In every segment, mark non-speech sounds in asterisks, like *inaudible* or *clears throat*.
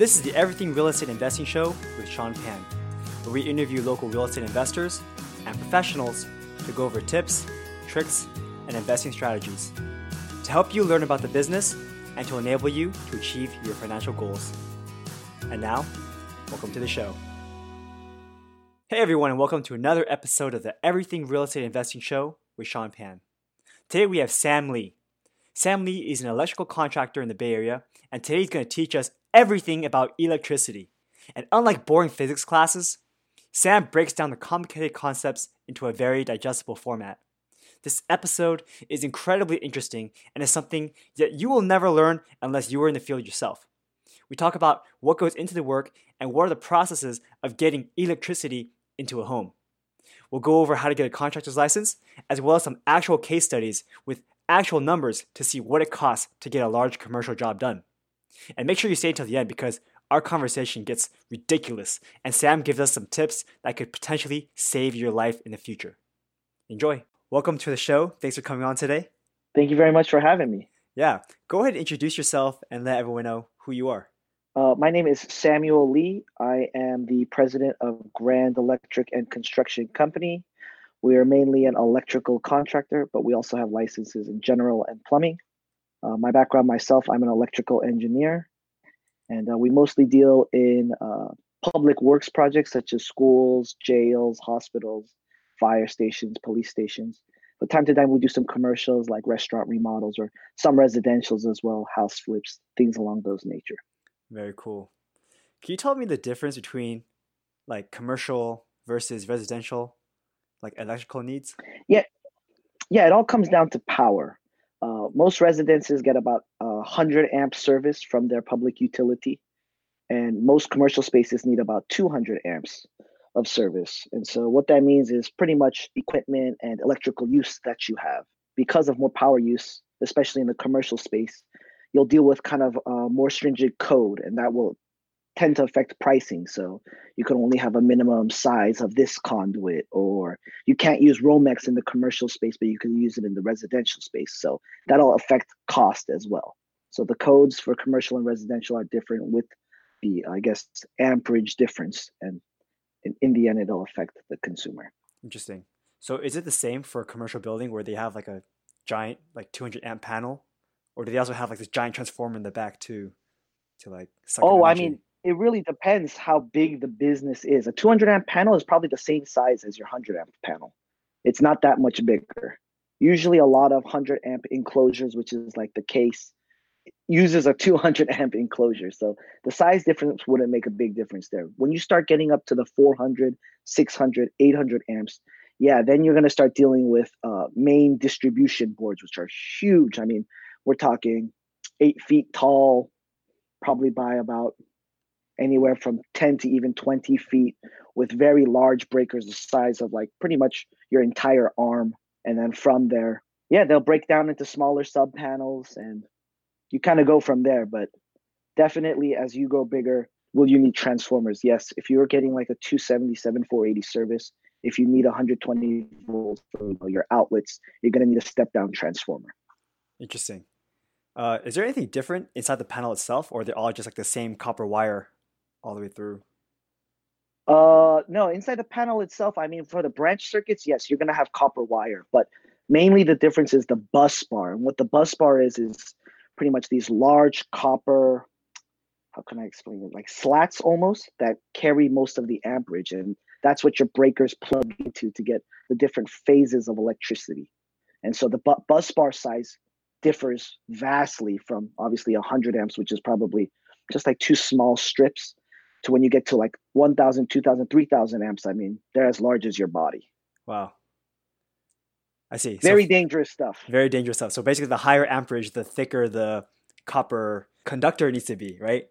This is the Everything Real Estate Investing Show with Sean Pan, where we interview local real estate investors and professionals to go over tips, tricks, and investing strategies to help you learn about the business and to enable you to achieve your financial goals. And now, welcome to the show. Hey everyone, and welcome to another episode of the Everything Real Estate Investing Show with Sean Pan. Today we have Sam Lee. Sam Lee is an electrical contractor in the Bay Area, and today he's going to teach us everything about electricity. And unlike boring physics classes, Sam breaks down the complicated concepts into a very digestible format. This episode is incredibly interesting and is something that you will never learn unless you are in the field yourself. We talk about what goes into the work and what are the processes of getting electricity into a home. We'll go over how to get a contractor's license, as well as some actual case studies with actual numbers to see what it costs to get a large commercial job done. And make sure you stay until the end because our conversation gets ridiculous, and Sam gives us some tips that could potentially save your life in the future. Enjoy. Welcome to the show. Thanks for coming on today. Thank you very much for having me. Yeah, go ahead and introduce yourself and let everyone know who you are. Uh, my name is Samuel Lee. I am the president of Grand Electric and Construction Company. We are mainly an electrical contractor, but we also have licenses in general and plumbing. Uh, my background myself, I'm an electrical engineer, and uh, we mostly deal in uh, public works projects such as schools, jails, hospitals, fire stations, police stations. But time to time, we do some commercials like restaurant remodels or some residentials as well, house flips, things along those nature. Very cool. Can you tell me the difference between like commercial versus residential, like electrical needs? Yeah, yeah, it all comes down to power. Uh, most residences get about a 100 amp service from their public utility, and most commercial spaces need about 200 amps of service. And so, what that means is pretty much equipment and electrical use that you have. Because of more power use, especially in the commercial space, you'll deal with kind of more stringent code, and that will tend to affect pricing. So you can only have a minimum size of this conduit, or you can't use Romex in the commercial space, but you can use it in the residential space. So that'll affect cost as well. So the codes for commercial and residential are different with the, I guess, amperage difference. And in, in the end, it'll affect the consumer. Interesting. So is it the same for a commercial building where they have like a giant, like 200 amp panel? Or do they also have like this giant transformer in the back too? To like, oh, I mean, it really depends how big the business is. A 200 amp panel is probably the same size as your 100 amp panel. It's not that much bigger. Usually, a lot of 100 amp enclosures, which is like the case, uses a 200 *laughs* amp enclosure. So the size difference wouldn't make a big difference there. When you start getting up to the 400, 600, 800 amps, yeah, then you're going to start dealing with uh, main distribution boards, which are huge. I mean, we're talking eight feet tall, probably by about anywhere from 10 to even 20 feet with very large breakers the size of like pretty much your entire arm. And then from there yeah they'll break down into smaller sub panels and you kind of go from there. But definitely as you go bigger will you need transformers? Yes if you're getting like a 277 480 service if you need 120 volts for your outlets you're going to need a step down transformer. Interesting. Uh, is there anything different inside the panel itself or they're all just like the same copper wire all the way through? Uh, no, inside the panel itself, I mean, for the branch circuits, yes, you're gonna have copper wire, but mainly the difference is the bus bar. And what the bus bar is is pretty much these large copper. How can I explain it? Like slats almost that carry most of the amperage, and that's what your breakers plug into to get the different phases of electricity. And so the bu- bus bar size differs vastly from obviously 100 amps, which is probably just like two small strips to when you get to like 1000 2000 3000 amps i mean they're as large as your body. Wow. I see. Very so, dangerous stuff. Very dangerous stuff. So basically the higher amperage the thicker the copper conductor needs to be right?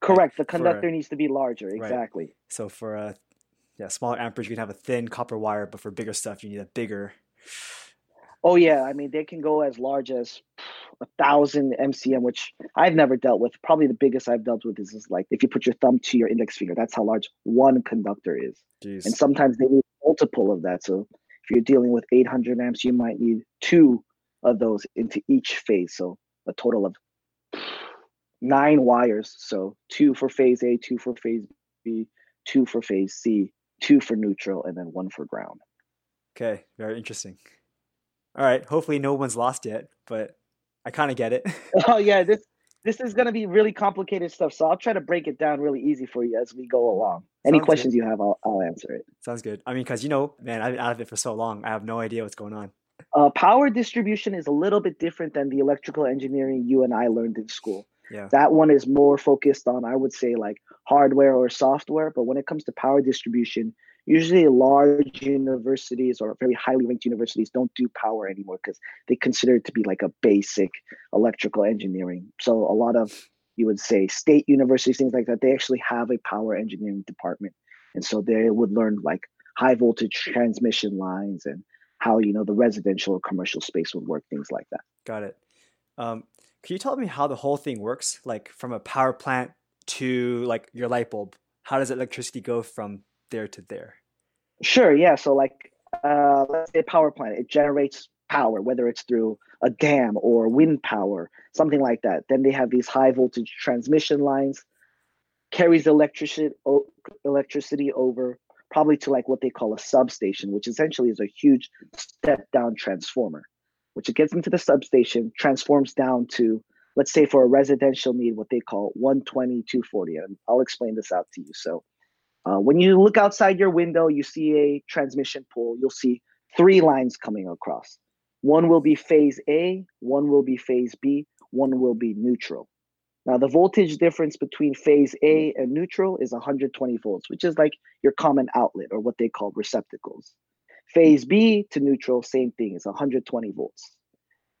Correct. The conductor for, needs to be larger. Exactly. Right. so for a yeah smaller amperage you can have a thin copper wire but for bigger stuff you need a bigger oh yeah i mean they can go as large as a thousand MCM, which I've never dealt with. Probably the biggest I've dealt with is, is like if you put your thumb to your index finger, that's how large one conductor is. Jeez. And sometimes they need multiple of that. So if you're dealing with 800 amps, you might need two of those into each phase. So a total of nine wires. So two for phase A, two for phase B, two for phase C, two for neutral, and then one for ground. Okay, very interesting. All right, hopefully no one's lost yet, but I kind of get it. *laughs* oh yeah, this this is gonna be really complicated stuff. So I'll try to break it down really easy for you as we go along. Any Sounds questions good. you have, I'll, I'll answer it. Sounds good. I mean, because you know, man, I've been out of it for so long. I have no idea what's going on. Uh, power distribution is a little bit different than the electrical engineering you and I learned in school. Yeah. That one is more focused on, I would say, like hardware or software. But when it comes to power distribution, usually large universities or very highly ranked universities don't do power anymore because they consider it to be like a basic electrical engineering. So a lot of you would say state universities, things like that, they actually have a power engineering department. And so they would learn like high voltage transmission lines and how you know the residential or commercial space would work, things like that. Got it. Um, can you tell me how the whole thing works, like from a power plant to like your light bulb? How does electricity go from there to there? Sure. Yeah. So like, uh, let's say a power plant, it generates power, whether it's through a dam or wind power, something like that. Then they have these high voltage transmission lines, carries electricity electricity over probably to like what they call a substation, which essentially is a huge step down transformer, which it gets into the substation, transforms down to, let's say for a residential need, what they call 120, 240. And I'll explain this out to you. So uh, when you look outside your window, you see a transmission pole, you'll see three lines coming across. One will be phase A, one will be phase B, one will be neutral. Now, the voltage difference between phase A and neutral is 120 volts, which is like your common outlet or what they call receptacles. Phase B to neutral, same thing, is 120 volts.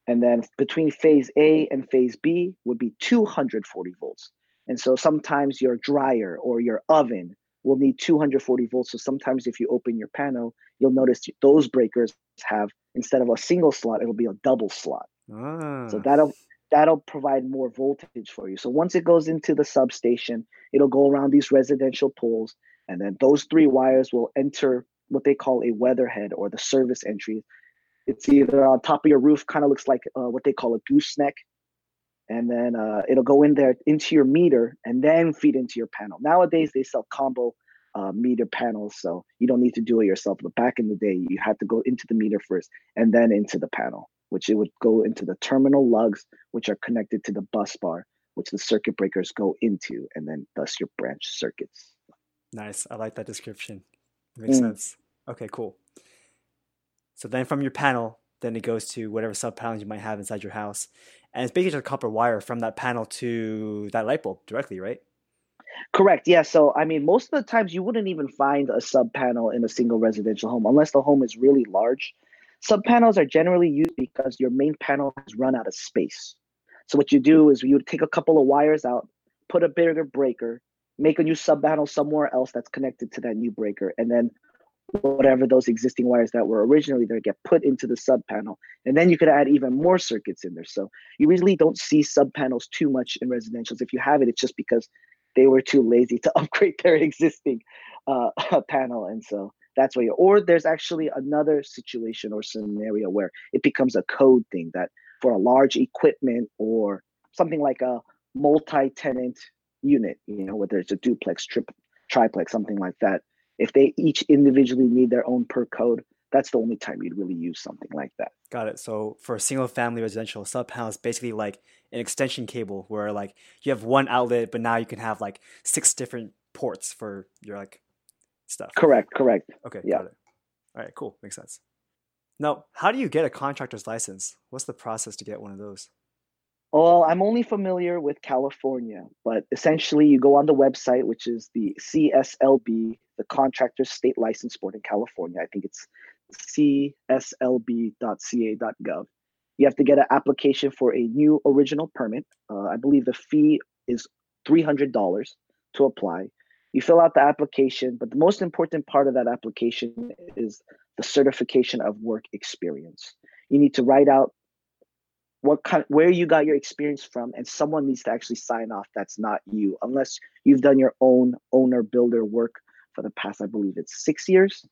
And then between phase A and phase B would be 240 volts. And so sometimes your dryer or your oven will need 240 volts. So sometimes if you open your panel, you'll notice those breakers have instead of a single slot, it'll be a double slot. Ah. So that'll that'll provide more voltage for you. So once it goes into the substation, it'll go around these residential poles, and then those three wires will enter what they call a weatherhead or the service entry. It's either on top of your roof, kind of looks like uh, what they call a gooseneck, and then uh, it'll go in there into your meter and then feed into your panel. Nowadays, they sell combo uh, meter panels, so you don't need to do it yourself. But back in the day, you had to go into the meter first and then into the panel which it would go into the terminal lugs, which are connected to the bus bar, which the circuit breakers go into, and then thus your branch circuits. Nice. I like that description. It makes mm. sense. Okay, cool. So then from your panel, then it goes to whatever sub panels you might have inside your house. And it's basically just a copper wire from that panel to that light bulb directly, right? Correct. Yeah. So, I mean, most of the times you wouldn't even find a sub panel in a single residential home unless the home is really large. Sub panels are generally used because your main panel has run out of space. So what you do is you would take a couple of wires out, put a bigger breaker, make a new sub panel somewhere else that's connected to that new breaker, and then whatever those existing wires that were originally there get put into the sub panel and then you could add even more circuits in there. So you really don't see sub panels too much in residentials. If you have it it's just because they were too lazy to *laughs* upgrade their existing uh, *laughs* panel. And so that's why you or there's actually another situation or scenario where it becomes a code thing that for a large equipment or something like a multi-tenant unit you know whether it's a duplex trip triplex something like that if they each individually need their own per code that's the only time you'd really use something like that got it so for a single family residential sub panel is basically like an extension cable where like you have one outlet but now you can have like six different ports for your like stuff. Correct, correct. Okay, yeah. got it. All right, cool. Makes sense. Now, how do you get a contractor's license? What's the process to get one of those? Well, I'm only familiar with California, but essentially you go on the website, which is the CSLB, the Contractor's State License Board in California. I think it's cslb.ca.gov. You have to get an application for a new original permit. Uh, I believe the fee is $300 to apply you fill out the application, but the most important part of that application is the certification of work experience. You need to write out what kind where you got your experience from and someone needs to actually sign off that's not you unless you've done your own owner builder work for the past i believe it's 6 years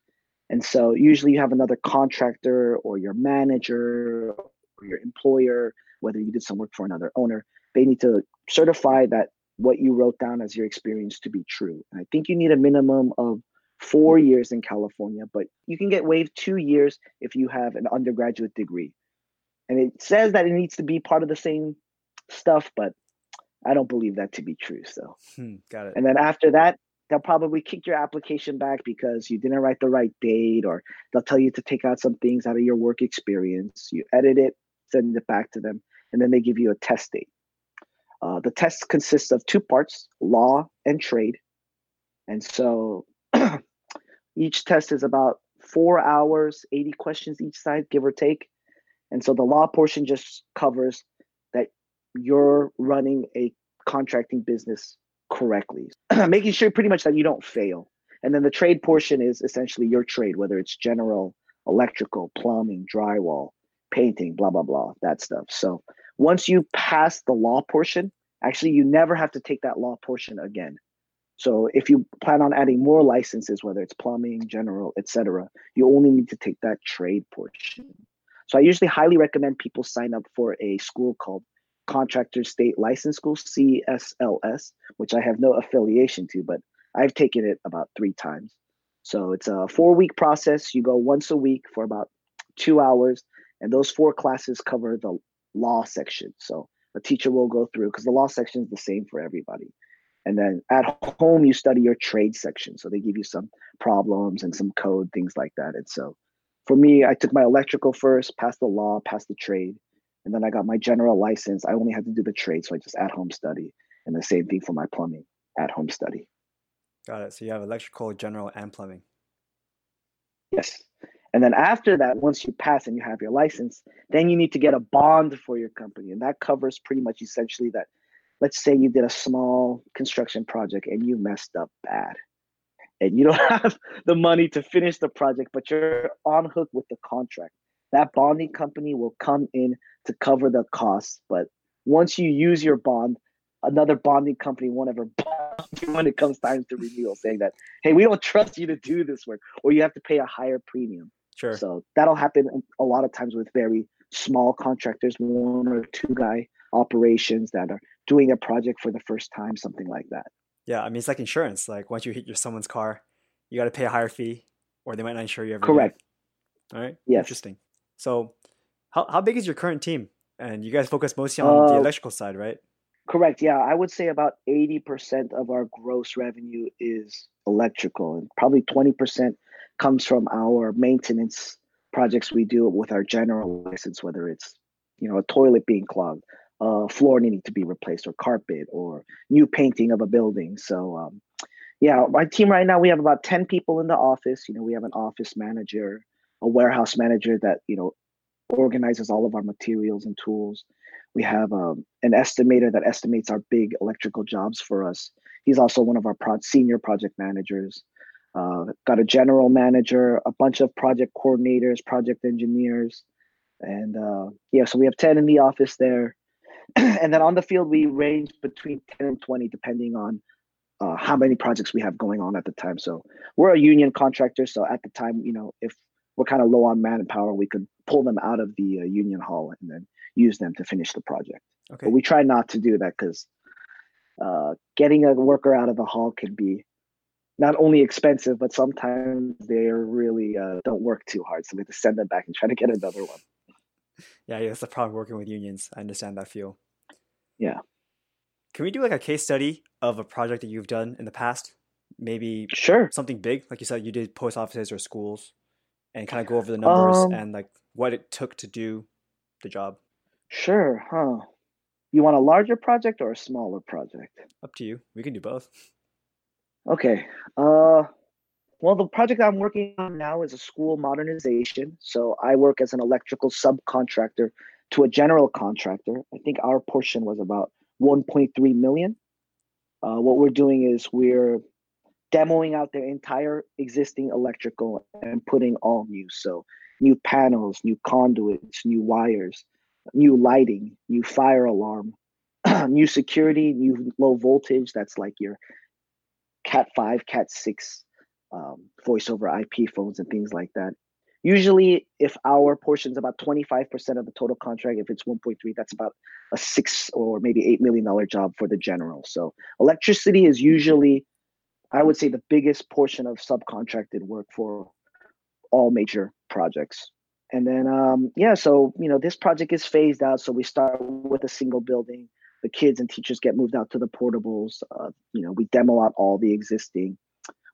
and so usually you have another contractor or your manager or your employer whether you did some work for another owner they need to certify that what you wrote down as your experience to be true. And I think you need a minimum of four years in California, but you can get waived two years if you have an undergraduate degree. And it says that it needs to be part of the same stuff, but I don't believe that to be true. So, hmm, got it. And then after that, they'll probably kick your application back because you didn't write the right date, or they'll tell you to take out some things out of your work experience. You edit it, send it back to them, and then they give you a test date. Uh, the test consists of two parts law and trade. And so *clears throat* each test is about four hours, 80 questions each side, give or take. And so the law portion just covers that you're running a contracting business correctly, *clears throat* making sure pretty much that you don't fail. And then the trade portion is essentially your trade, whether it's general, electrical, plumbing, drywall, painting, blah, blah, blah, that stuff. So once you pass the law portion, actually, you never have to take that law portion again. So if you plan on adding more licenses, whether it's plumbing, general, etc., you only need to take that trade portion. So I usually highly recommend people sign up for a school called Contractor State License School, CSLS, which I have no affiliation to, but I've taken it about three times. So it's a four week process. You go once a week for about two hours, and those four classes cover the law section. So a teacher will go through because the law section is the same for everybody. And then at home, you study your trade section. So they give you some problems and some code, things like that. And so for me, I took my electrical first, passed the law, passed the trade. And then I got my general license. I only had to do the trade. So I just at home study. And the same thing for my plumbing, at home study. Got it. So you have electrical, general, and plumbing. Yes. And then after that, once you pass and you have your license, then you need to get a bond for your company. And that covers pretty much essentially that let's say you did a small construction project and you messed up bad and you don't *laughs* have the money to finish the project, but you're on hook with the contract. That bonding company will come in to cover the costs. But once you use your bond, another bonding company won't ever bond *laughs* you when it comes time to renewal, saying that, hey, we don't trust you to do this work, or you have to pay a higher premium. Sure. So that'll happen a lot of times with very small contractors, one or two guy operations that are doing a project for the first time, something like that. Yeah, I mean it's like insurance. Like once you hit your someone's car, you got to pay a higher fee, or they might not insure you ever. Correct. All right. Yes. Interesting. So, how how big is your current team? And you guys focus mostly on uh, the electrical side, right? Correct. Yeah, I would say about eighty percent of our gross revenue is electrical, and probably twenty percent comes from our maintenance projects we do with our general license, whether it's you know a toilet being clogged, a floor needing to be replaced, or carpet, or new painting of a building. So um, yeah, my team right now we have about ten people in the office. You know, we have an office manager, a warehouse manager that you know organizes all of our materials and tools. We have um, an estimator that estimates our big electrical jobs for us. He's also one of our pro- senior project managers. Uh, got a general manager, a bunch of project coordinators, project engineers, and uh, yeah, so we have 10 in the office there. *clears throat* and then on the field, we range between 10 and 20, depending on uh, how many projects we have going on at the time. So we're a union contractor. So at the time, you know, if we're kind of low on manpower, we could pull them out of the uh, union hall and then use them to finish the project. Okay. But we try not to do that because uh, getting a worker out of the hall can be not only expensive, but sometimes they really uh, don't work too hard. So we have to send them back and try to get another one. *laughs* Yeah, yeah, that's the problem working with unions. I understand that feel. Yeah. Can we do like a case study of a project that you've done in the past? Maybe sure something big, like you said, you did post offices or schools, and kind of go over the numbers um, and like what it took to do the job. Sure, huh? You want a larger project or a smaller project? Up to you. We can do both. Okay. Uh, well, the project I'm working on now is a school modernization. So I work as an electrical subcontractor to a general contractor. I think our portion was about 1.3 million. Uh, what we're doing is we're demoing out their entire existing electrical and putting all new. So new panels, new conduits, new wires, new lighting, new fire alarm, *clears throat* new security, new low voltage. That's like your Cat 5, Cat 6 um, voice over IP phones and things like that. Usually, if our portion is about 25% of the total contract, if it's 1.3, that's about a six or maybe eight million dollar job for the general. So electricity is usually, I would say, the biggest portion of subcontracted work for all major projects. And then, um, yeah, so you know, this project is phased out. So we start with a single building. The kids and teachers get moved out to the portables. Uh, you know, we demo out all the existing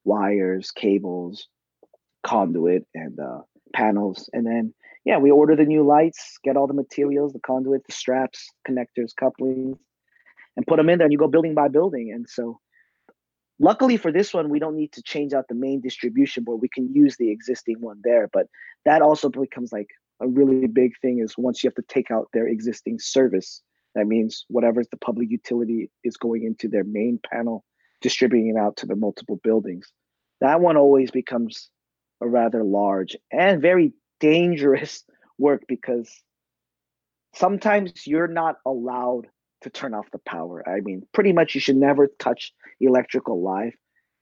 wires, cables, conduit, and uh, panels. And then, yeah, we order the new lights, get all the materials, the conduit, the straps, connectors, couplings, and put them in there. And you go building by building. And so, luckily for this one, we don't need to change out the main distribution board. We can use the existing one there. But that also becomes like a really big thing is once you have to take out their existing service. That means whatever the public utility is going into their main panel, distributing it out to the multiple buildings. That one always becomes a rather large and very dangerous *laughs* work because sometimes you're not allowed to turn off the power. I mean, pretty much you should never touch electrical live,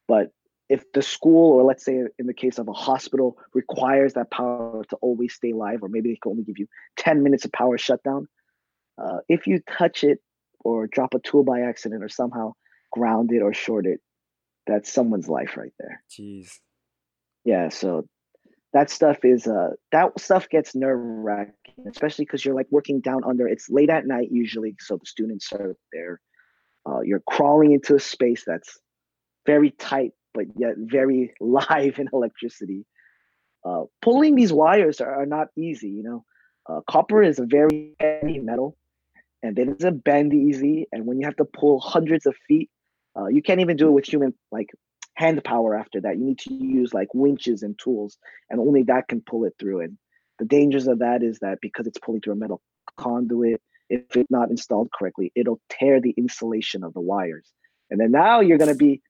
but if the school or let's say in the case of a hospital requires that power to always stay live or maybe they can only give you 10 minutes of power shutdown uh, if you touch it or drop a tool by accident or somehow ground it or short it that's someone's life right there jeez yeah so that stuff is uh that stuff gets nerve wracking especially because you're like working down under it's late at night usually so the students are there uh, you're crawling into a space that's very tight but yet very *laughs* live in electricity. Uh, pulling these wires are, are, not easy you know? Uh, copper is a very heavy metal and it doesn't bend easy and when you have to pull hundreds of feet uh, you can't even do it with human like hand power after that. You need to use like winches and tools, and only that can pull it through. And the dangers of that is that because it's pulling through a metal conduit, if it's not installed correctly, it'll tear the insulation of the wires. And then now you're going to be,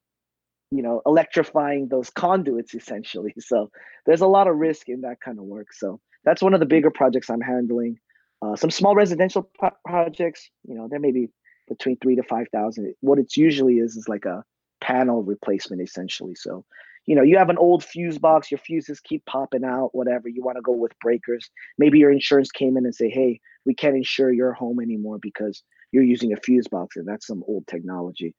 you know, electrifying those conduits essentially. *laughs* So there's a lot of risk in that kind of work. So that's one of the bigger projects I'm handling. Uh, some small residential pro- projects, you know, there may be between three to five thousand. What it's usually is is like a panel replacement essentially. So, you know, you have an old fuse box, your fuses keep popping out, whatever. You want to go with breakers. Maybe your insurance came in and say, "Hey, we can't insure your home anymore because you're using a fuse box, and that's some old technology."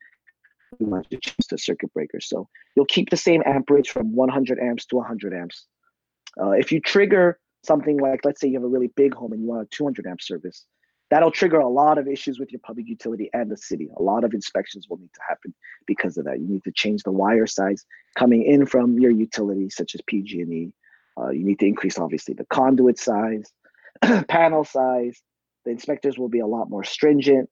We want to change the circuit breaker. So you'll keep the same amperage from 100 amps to 100 amps. Uh, if you trigger something like, let's say you have a really big home and you want a 200 amp service, that'll trigger a lot of issues with your public utility and the city. A lot of inspections will need to happen because of that. You need to change the wire size coming in from your utility, such as PG&E. Uh, you need to increase, obviously, the conduit size, *clears throat* panel size. The inspectors will be a lot more stringent.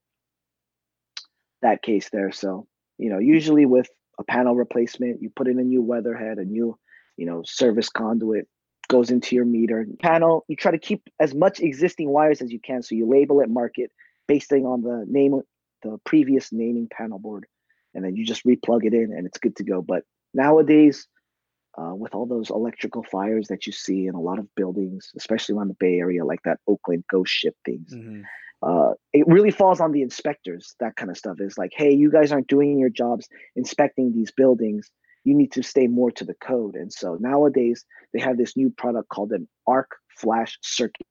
That case there. So, you know, usually with a panel replacement, you put in a new weatherhead, a new, you know, service conduit, goes into your meter panel. You try to keep as much existing wires as you can. So you label it, mark it based on the name, the previous naming panel board, and then you just replug it in and it's good to go. But nowadays, uh, with all those electrical fires that you see in a lot of buildings, especially around the Bay Area, like that Oakland ghost ship things, mm-hmm. uh, it really falls on the inspectors. That kind of stuff is like, hey, you guys aren't doing your jobs inspecting these buildings you need to stay more to the code. And so nowadays they have this new product called an arc flash circuit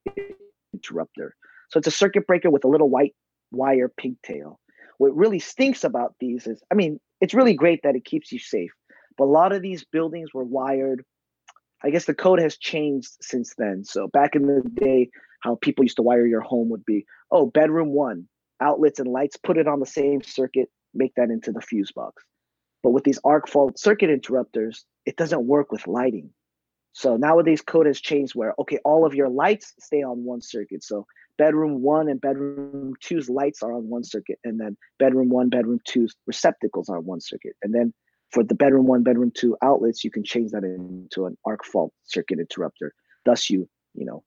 interrupter. So it's a circuit breaker with a little white wire pigtail. What really stinks about these is, I mean, it's really great that it keeps you safe, but a lot of these buildings were wired. I guess the code has changed since then. So back in the day, how people used to wire your home would be, oh, bedroom one, outlets and lights, put it on the same circuit, make that into the fuse box. But with these arc fault circuit interrupters, it doesn't work with lighting. So nowadays code has changed where, okay, all of your lights stay on one circuit. So bedroom one and bedroom two's lights are on one circuit. And then bedroom one, bedroom two's receptacles are on one circuit. And then for the bedroom one, bedroom two outlets, you can change that into an arc fault circuit interrupter. Thus you, you know,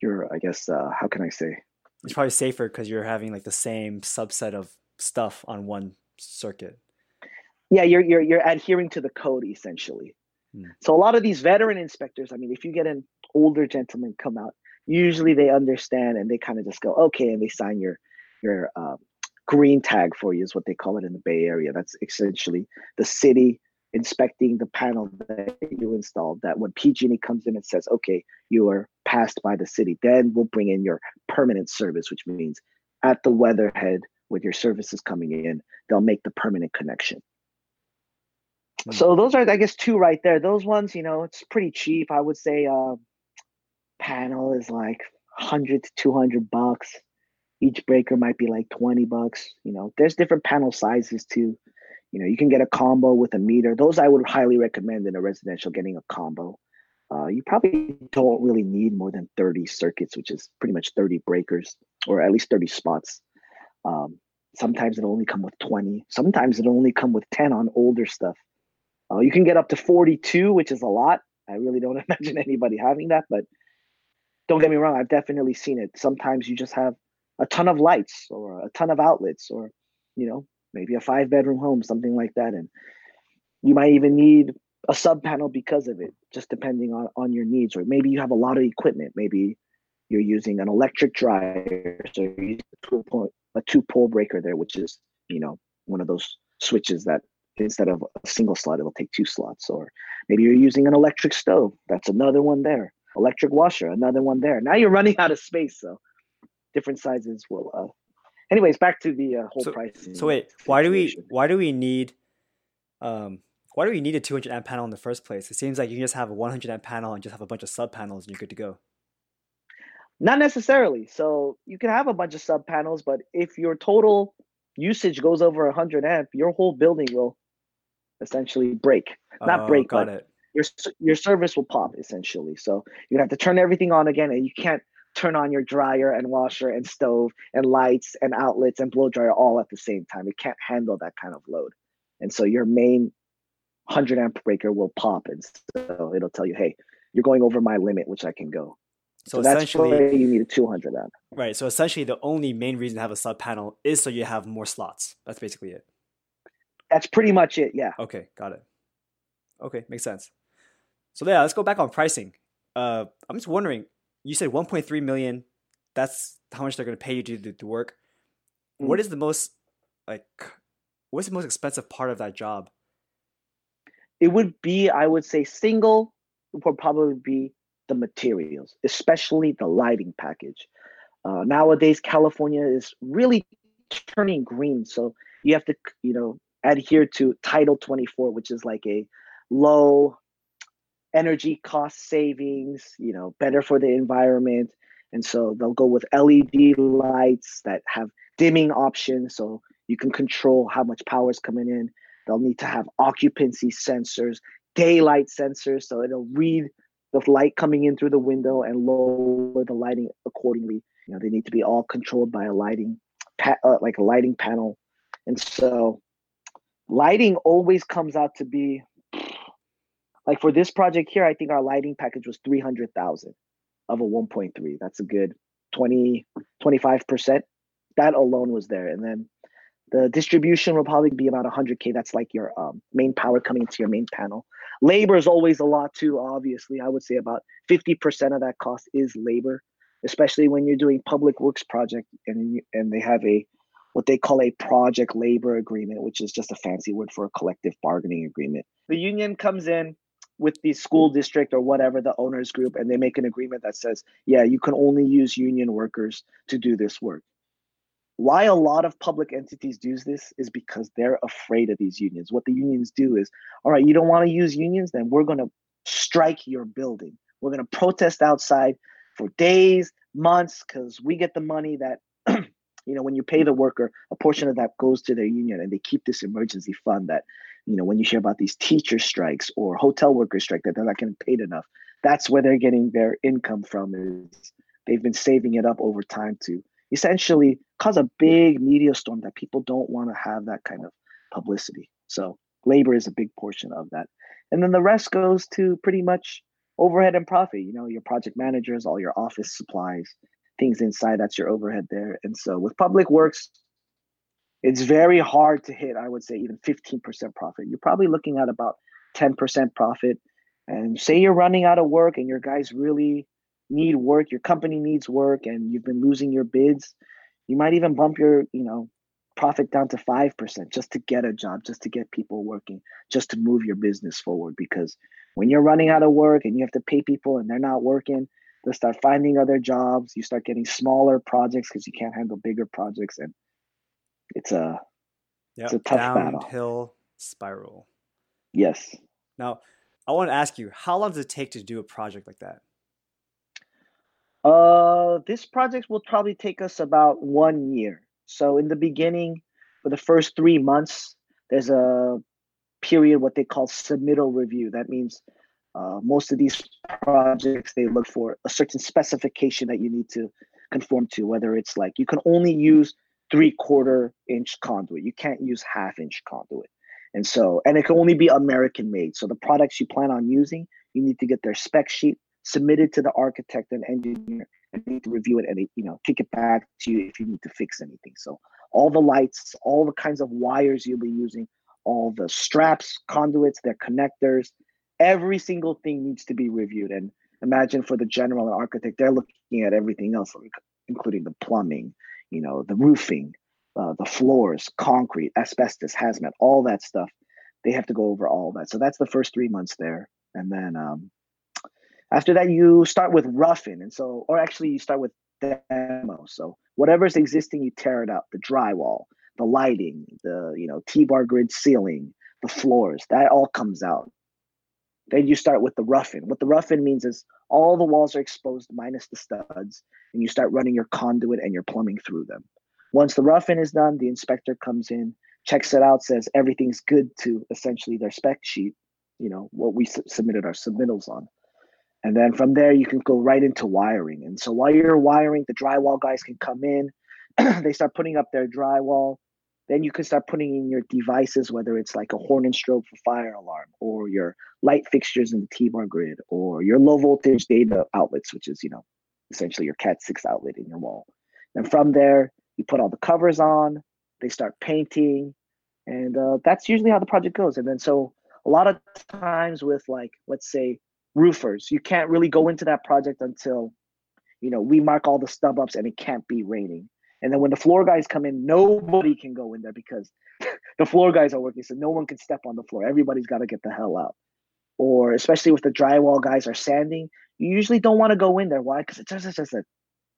you're, I guess, uh, how can I say? It's probably safer because you're having like the same subset of stuff on one circuit yeah you're you're you're adhering to the code essentially hmm. so a lot of these veteran inspectors i mean if you get an older gentleman come out usually they understand and they kind of just go okay and they sign your your uh, green tag for you is what they call it in the bay area that's essentially the city inspecting the panel that you installed. That when PG&E comes in and says, "Okay, you are passed by the city," then we'll bring in your permanent service, which means at the weatherhead with your services coming in, they'll make the permanent connection. Mm-hmm. So those are, I guess, two right there. Those ones, you know, it's pretty cheap. I would say uh, panel is like 100 to 200 bucks. Each breaker might be like 20 bucks. You know, there's different panel sizes too. You know, you can get a combo with a meter. Those I would highly recommend in a residential getting a combo. Uh, you probably don't really need more than 30 circuits, which is pretty much 30 breakers or at least 30 spots. Um, sometimes it'll only come with 20. Sometimes it'll only come with 10 on older stuff. Uh, you can get up to 42, which is a lot. I really don't *laughs* imagine anybody having that, but don't get me wrong, I've definitely seen it. Sometimes you just have a ton of lights or a ton of outlets or, you know, maybe a five bedroom home, something like that. And you might even need a sub panel because of it, just depending on, on your needs. Or maybe you have a lot of equipment. Maybe you're using an electric dryer, so you're using a two, point, a two pole breaker there, which is, you know, one of those switches that instead of a single slot, it'll take two slots. Or maybe you're using an electric stove. That's another one there. Electric washer, another one there. Now you're running *laughs* out of space, so different sizes will. Uh... Anyways, back to the uh, whole so, pricing. So wait, situation. why do we why do we need um why do we need a 200 amp panel in the first place? It seems like you can just have a 100 amp panel and just have a bunch of sub panels and you're good to go. Not necessarily. So you can have a bunch of sub panels, but if your total usage goes over 100 amp, your whole building will essentially break. Not oh, break, but it. your your service will pop essentially. So you have to turn everything on again, and you can't turn on your dryer and washer and stove and lights and outlets and blow dryer all at the same time. It can't handle that kind of load, and so your main 100 amp breaker will pop, and so it'll tell you, hey, you're going over my limit, which I can go. So, so essentially, you need a 200 amp. Right. So essentially, the only main reason to have a sub panel is so you have more slots. That's basically it. That's pretty much it. Yeah. Okay, got it. Okay, makes sense. So yeah, let's go back on pricing. Uh, I'm just wondering. You said 1.3 million. That's how much they're going to pay you to do the work. Mm. What is the most like? What's the most expensive part of that job? It would be, I would say, single would probably be the materials, especially the lighting package. Uh, nowadays, California is really turning green, so you have to, you know, adhere to Title 24, which is like a low energy cost savings, you know, better for the environment. And so they'll go with LED lights that have dimming options so you can control how much power is coming in. They'll need to have occupancy sensors, daylight sensors, so it'll read the light coming in through the window and lower the lighting accordingly. You know, they need to be all controlled by a lighting, pa- uh, like a lighting panel. And so lighting always comes out to be like for this project here, I think our lighting package was 300,000 of a 1.3. That's a good 20, 25%. That alone was there. And then the distribution will probably be about 100K. That's like your um, main power coming into your main panel. Labor is always a lot too, obviously. I would say about 50% of that cost is labor, especially when you're doing public works project and, and they have a what they call a project labor agreement, which is just a fancy word for a collective bargaining agreement. The union comes in with the school district or whatever, the owners group, and they make an agreement that says, yeah, you can only use union workers to do this work. Why a lot of public entities do this is because they're afraid of these unions. What the unions do is, all right, you don't want to use unions, then we're going to strike your building. We're going to protest outside for days, months, because we get the money that *clears throat* you know when you pay the worker a portion of that goes to their union and they keep this emergency fund that you know when you hear about these teacher strikes or hotel worker strike that they're not getting paid enough that's where they're getting their income from is they've been saving it up over time to essentially cause a big media storm that people don't want to have that kind of publicity. So labor is a big portion of that. And then the rest goes to pretty much overhead and profit you know your project managers all your office supplies things inside that's your overhead there. And so with public works it's very hard to hit i would say even 15% profit. You're probably looking at about 10% profit. And say you're running out of work and your guys really need work your company needs work and you've been losing your bids you might even bump your you know profit down to 5% just to get a job, just to get people working, just to move your business forward. Because when you're running out of work and you have to pay people and they're not working, they start finding other jobs. You start getting smaller projects because you can't handle bigger projects. And it's a, yep. it's a tough downhill battle. spiral. Yes. Now, I want to ask you, how long does it take to do a project like that? Uh, this project will probably take us about one year. So in the beginning, for the first three months, there's a period what they call submittal review. That means uh, most of these projects they look for a certain specification that you need to conform to. Whether it's like you can only use three quarter inch conduit, you can't use half inch conduit, and so and it can only be American made. So the products you plan on using, you need to get their spec sheet submitted to the architect and engineer and need to review it and you know kick it back to you if you need to fix anything so all the lights all the kinds of wires you'll be using all the straps conduits their connectors every single thing needs to be reviewed and imagine for the general and architect they're looking at everything else including the plumbing you know the roofing uh, the floors concrete asbestos hazmat all that stuff they have to go over all that so that's the first three months there and then um, after that, you start with roughing, and so, or actually, you start with demo. So whatever's existing, you tear it up. The drywall, the lighting, the you know T-bar grid ceiling, the floors, that all comes out. Then you start with the rough-in. What the rough-in means is all the walls are exposed minus the studs, and you start running your conduit and your plumbing through them. Once the rough-in is done, the inspector comes in, checks it out, says everything's good to essentially their spec sheet, you know, what we su- submitted our submittals on. And then from there, you can go right into wiring. And so while you're wiring, the drywall guys can come in. *clears throat* they start putting up their drywall. Then you can start putting in your devices, whether it's like a horn and strobe for fire alarm, or your light fixtures in the T-bar grid, or your low voltage data outlets, which is you know essentially your Cat six outlet in your wall. And from there, you put all the covers on. They start painting, and uh, that's usually how the project goes. And then so a lot of times with like let's say roofers. You can't really go into that project until, you know, we mark all the stub ups and it can't be raining. And then when the floor guys come in, nobody can go in there because *laughs* the floor guys are working. So no one can step on the floor. Everybody's got to get the hell out. Or especially with the drywall guys are sanding, you usually don't want to go in there. Why? Because it's just, it's just a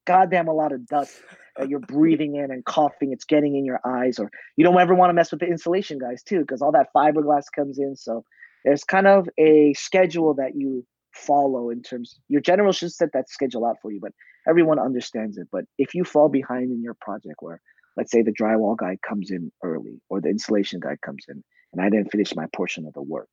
goddamn a lot of dust that you're breathing in and coughing. It's getting in your eyes. Or you don't ever want to mess with the insulation guys too, because all that fiberglass comes in. So there's kind of a schedule that you follow in terms your general should set that schedule out for you but everyone understands it but if you fall behind in your project where let's say the drywall guy comes in early or the insulation guy comes in and i didn't finish my portion of the work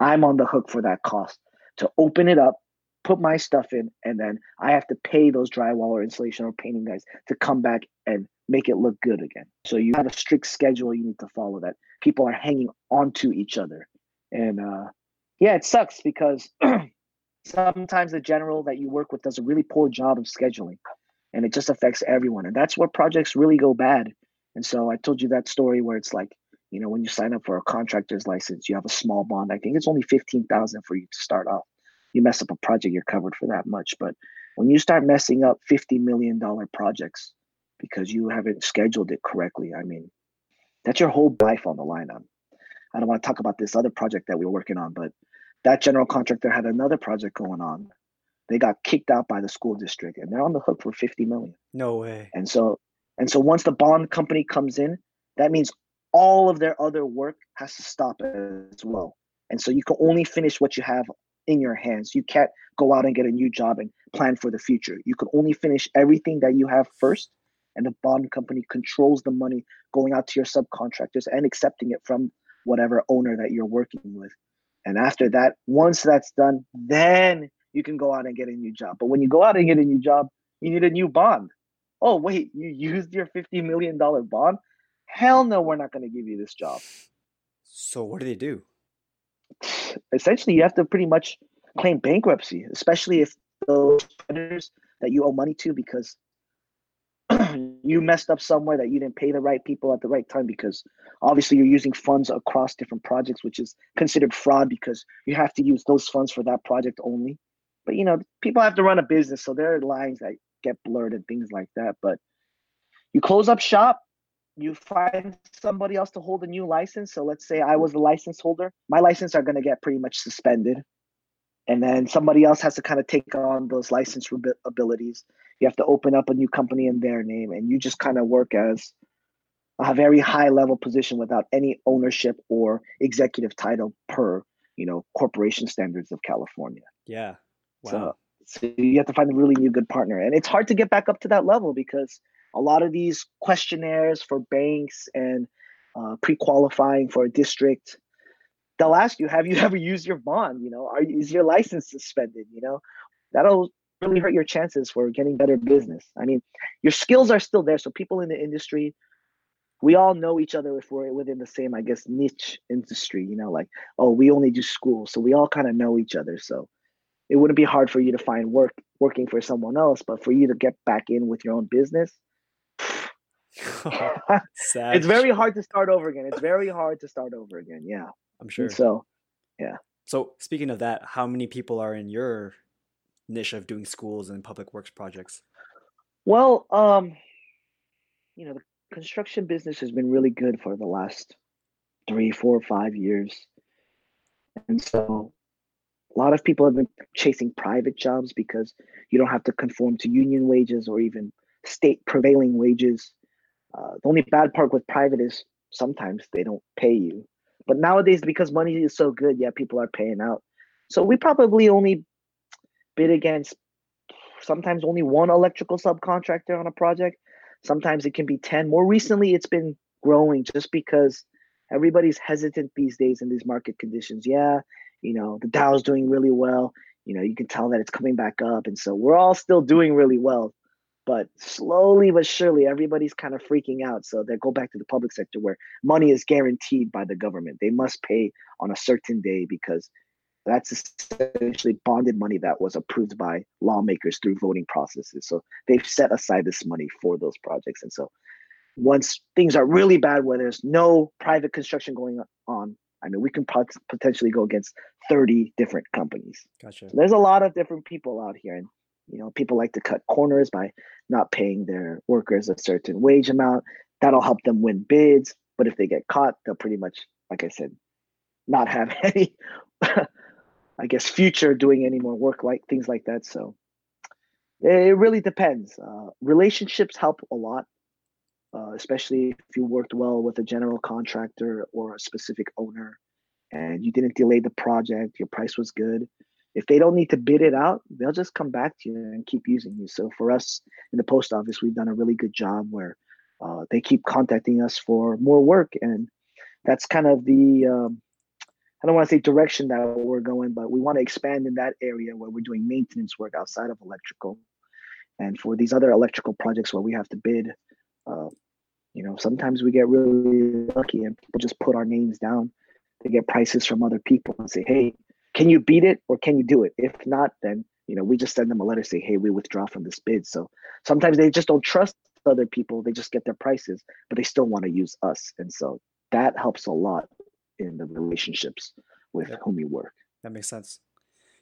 i'm on the hook for that cost to open it up put my stuff in and then i have to pay those drywall or insulation or painting guys to come back and make it look good again. So you have a strict schedule you need to follow that people are hanging onto each other. And uh, yeah, it sucks because *clears throat* sometimes the general that you work with does a really poor job of scheduling and it just affects everyone. And that's where projects really go bad. And so I told you that story where it's like, you know, when you sign up for a contractor's license, you have a small bond. I think it's only 15,000 for you to start off. You mess up a project, you're covered for that much. But when you start messing up $50 million projects because you haven't scheduled it correctly, I mean, that's your whole life on the line on. I don't want to talk about this other project that we were working on, but that general contractor had another project going on. They got kicked out by the school district and they're on the hook for 50 million. No way. And so and so once the bond company comes in, that means all of their other work has to stop as well. And so you can only finish what you have in your hands. You can't go out and get a new job and plan for the future. You can only finish everything that you have first and the bond company controls the money going out to your subcontractors and accepting it from whatever owner that you're working with. And after that, once that's done, then you can go out and get a new job. But when you go out and get a new job, you need a new bond. Oh, wait, you used your $50 million bond? Hell no, we're not going to give you this job. So, what do they do? Essentially, you have to pretty much claim bankruptcy, especially if those creditors that you owe money to because *clears throat* you messed up somewhere that you didn't pay the right people at the right time because obviously you're using funds across different projects which is considered fraud because you have to use those funds for that project only but you know people have to run a business so there are lines that get blurred and things like that but you close up shop you find somebody else to hold a new license. So let's say I was the license holder, my license are going to get pretty much suspended. And then somebody else has to kind of take on those license abilities. You have to open up a new company in their name, and you just kind of work as a very high level position without any ownership or executive title per you know corporation standards of California. Yeah. Wow. So, so you have to find a really new good partner, and it's hard to get back up to that level because a lot of these questionnaires for banks and uh, pre-qualifying for a district they'll ask you have you *laughs* ever used your bond? You know are is your license suspended? You know that'll really hurt your chances for getting better business. I mean your skills are still there. So people in the industry we all know each other if we're within the same i guess niche industry you know like oh we only do school. So we all kind of know each other. So it wouldn't be hard for you to find work working for someone else but for you to get back in with your own business *laughs* it's very hard to start over again. It's very hard to start over again. Yeah. I'm sure. And so, yeah. So, speaking of that, how many people are in your niche of doing schools and public works projects? Well, um, you know, the construction business has been really good for the last three, four, five years. And so a lot of people have been chasing private jobs because you don't have to conform to union wages or even state prevailing wages. Uh, the only bad part with private is sometimes they don't pay you. But nowadays, because money is so good, yeah, people are paying out. So we probably only bid against sometimes only one electrical subcontractor on a project. Sometimes it can be 10. More recently, it's been growing just because everybody's hesitant these days in these market conditions. Yeah, you know, the Dow's doing really well. You know, you can tell that it's coming back up. And so we're all still doing really well. But slowly but surely, everybody's kind of freaking out. So they go back to the public sector where money is guaranteed by the government. They must pay on a certain day because that's essentially bonded money that was approved by lawmakers through voting processes. So they've set aside this money for those projects. And so once things are really bad, where there's no private construction going on, I mean, we can pot- potentially go against 30 different companies. Gotcha. So there's a lot of different people out here. And you know, people like to cut corners by not paying their workers a certain wage amount. That'll help them win bids. But if they get caught, they'll pretty much, like I said, not have *laughs* any, I guess, future doing any more work like things like that. So it really depends. Uh, relationships help a lot, uh, especially if you worked well with a general contractor or a specific owner and you didn't delay the project, your price was good if they don't need to bid it out, they'll just come back to you and keep using you. So for us in the post office, we've done a really good job where uh, they keep contacting us for more work, and that's kind of the um, I don't want to say direction that we're going, but we want to expand in that area where we're doing maintenance work outside of electrical, and for these other electrical projects where we have to bid. Uh, you know, sometimes we get really lucky and people just put our names down. They get prices from other people and say, "Hey, can you beat it or can you do it? If not, then you know we just send them a letter say, hey, we withdraw from this bid. So sometimes they just don't trust other people. They just get their prices, but they still want to use us, and so that helps a lot in the relationships with yeah. whom you work. That makes sense.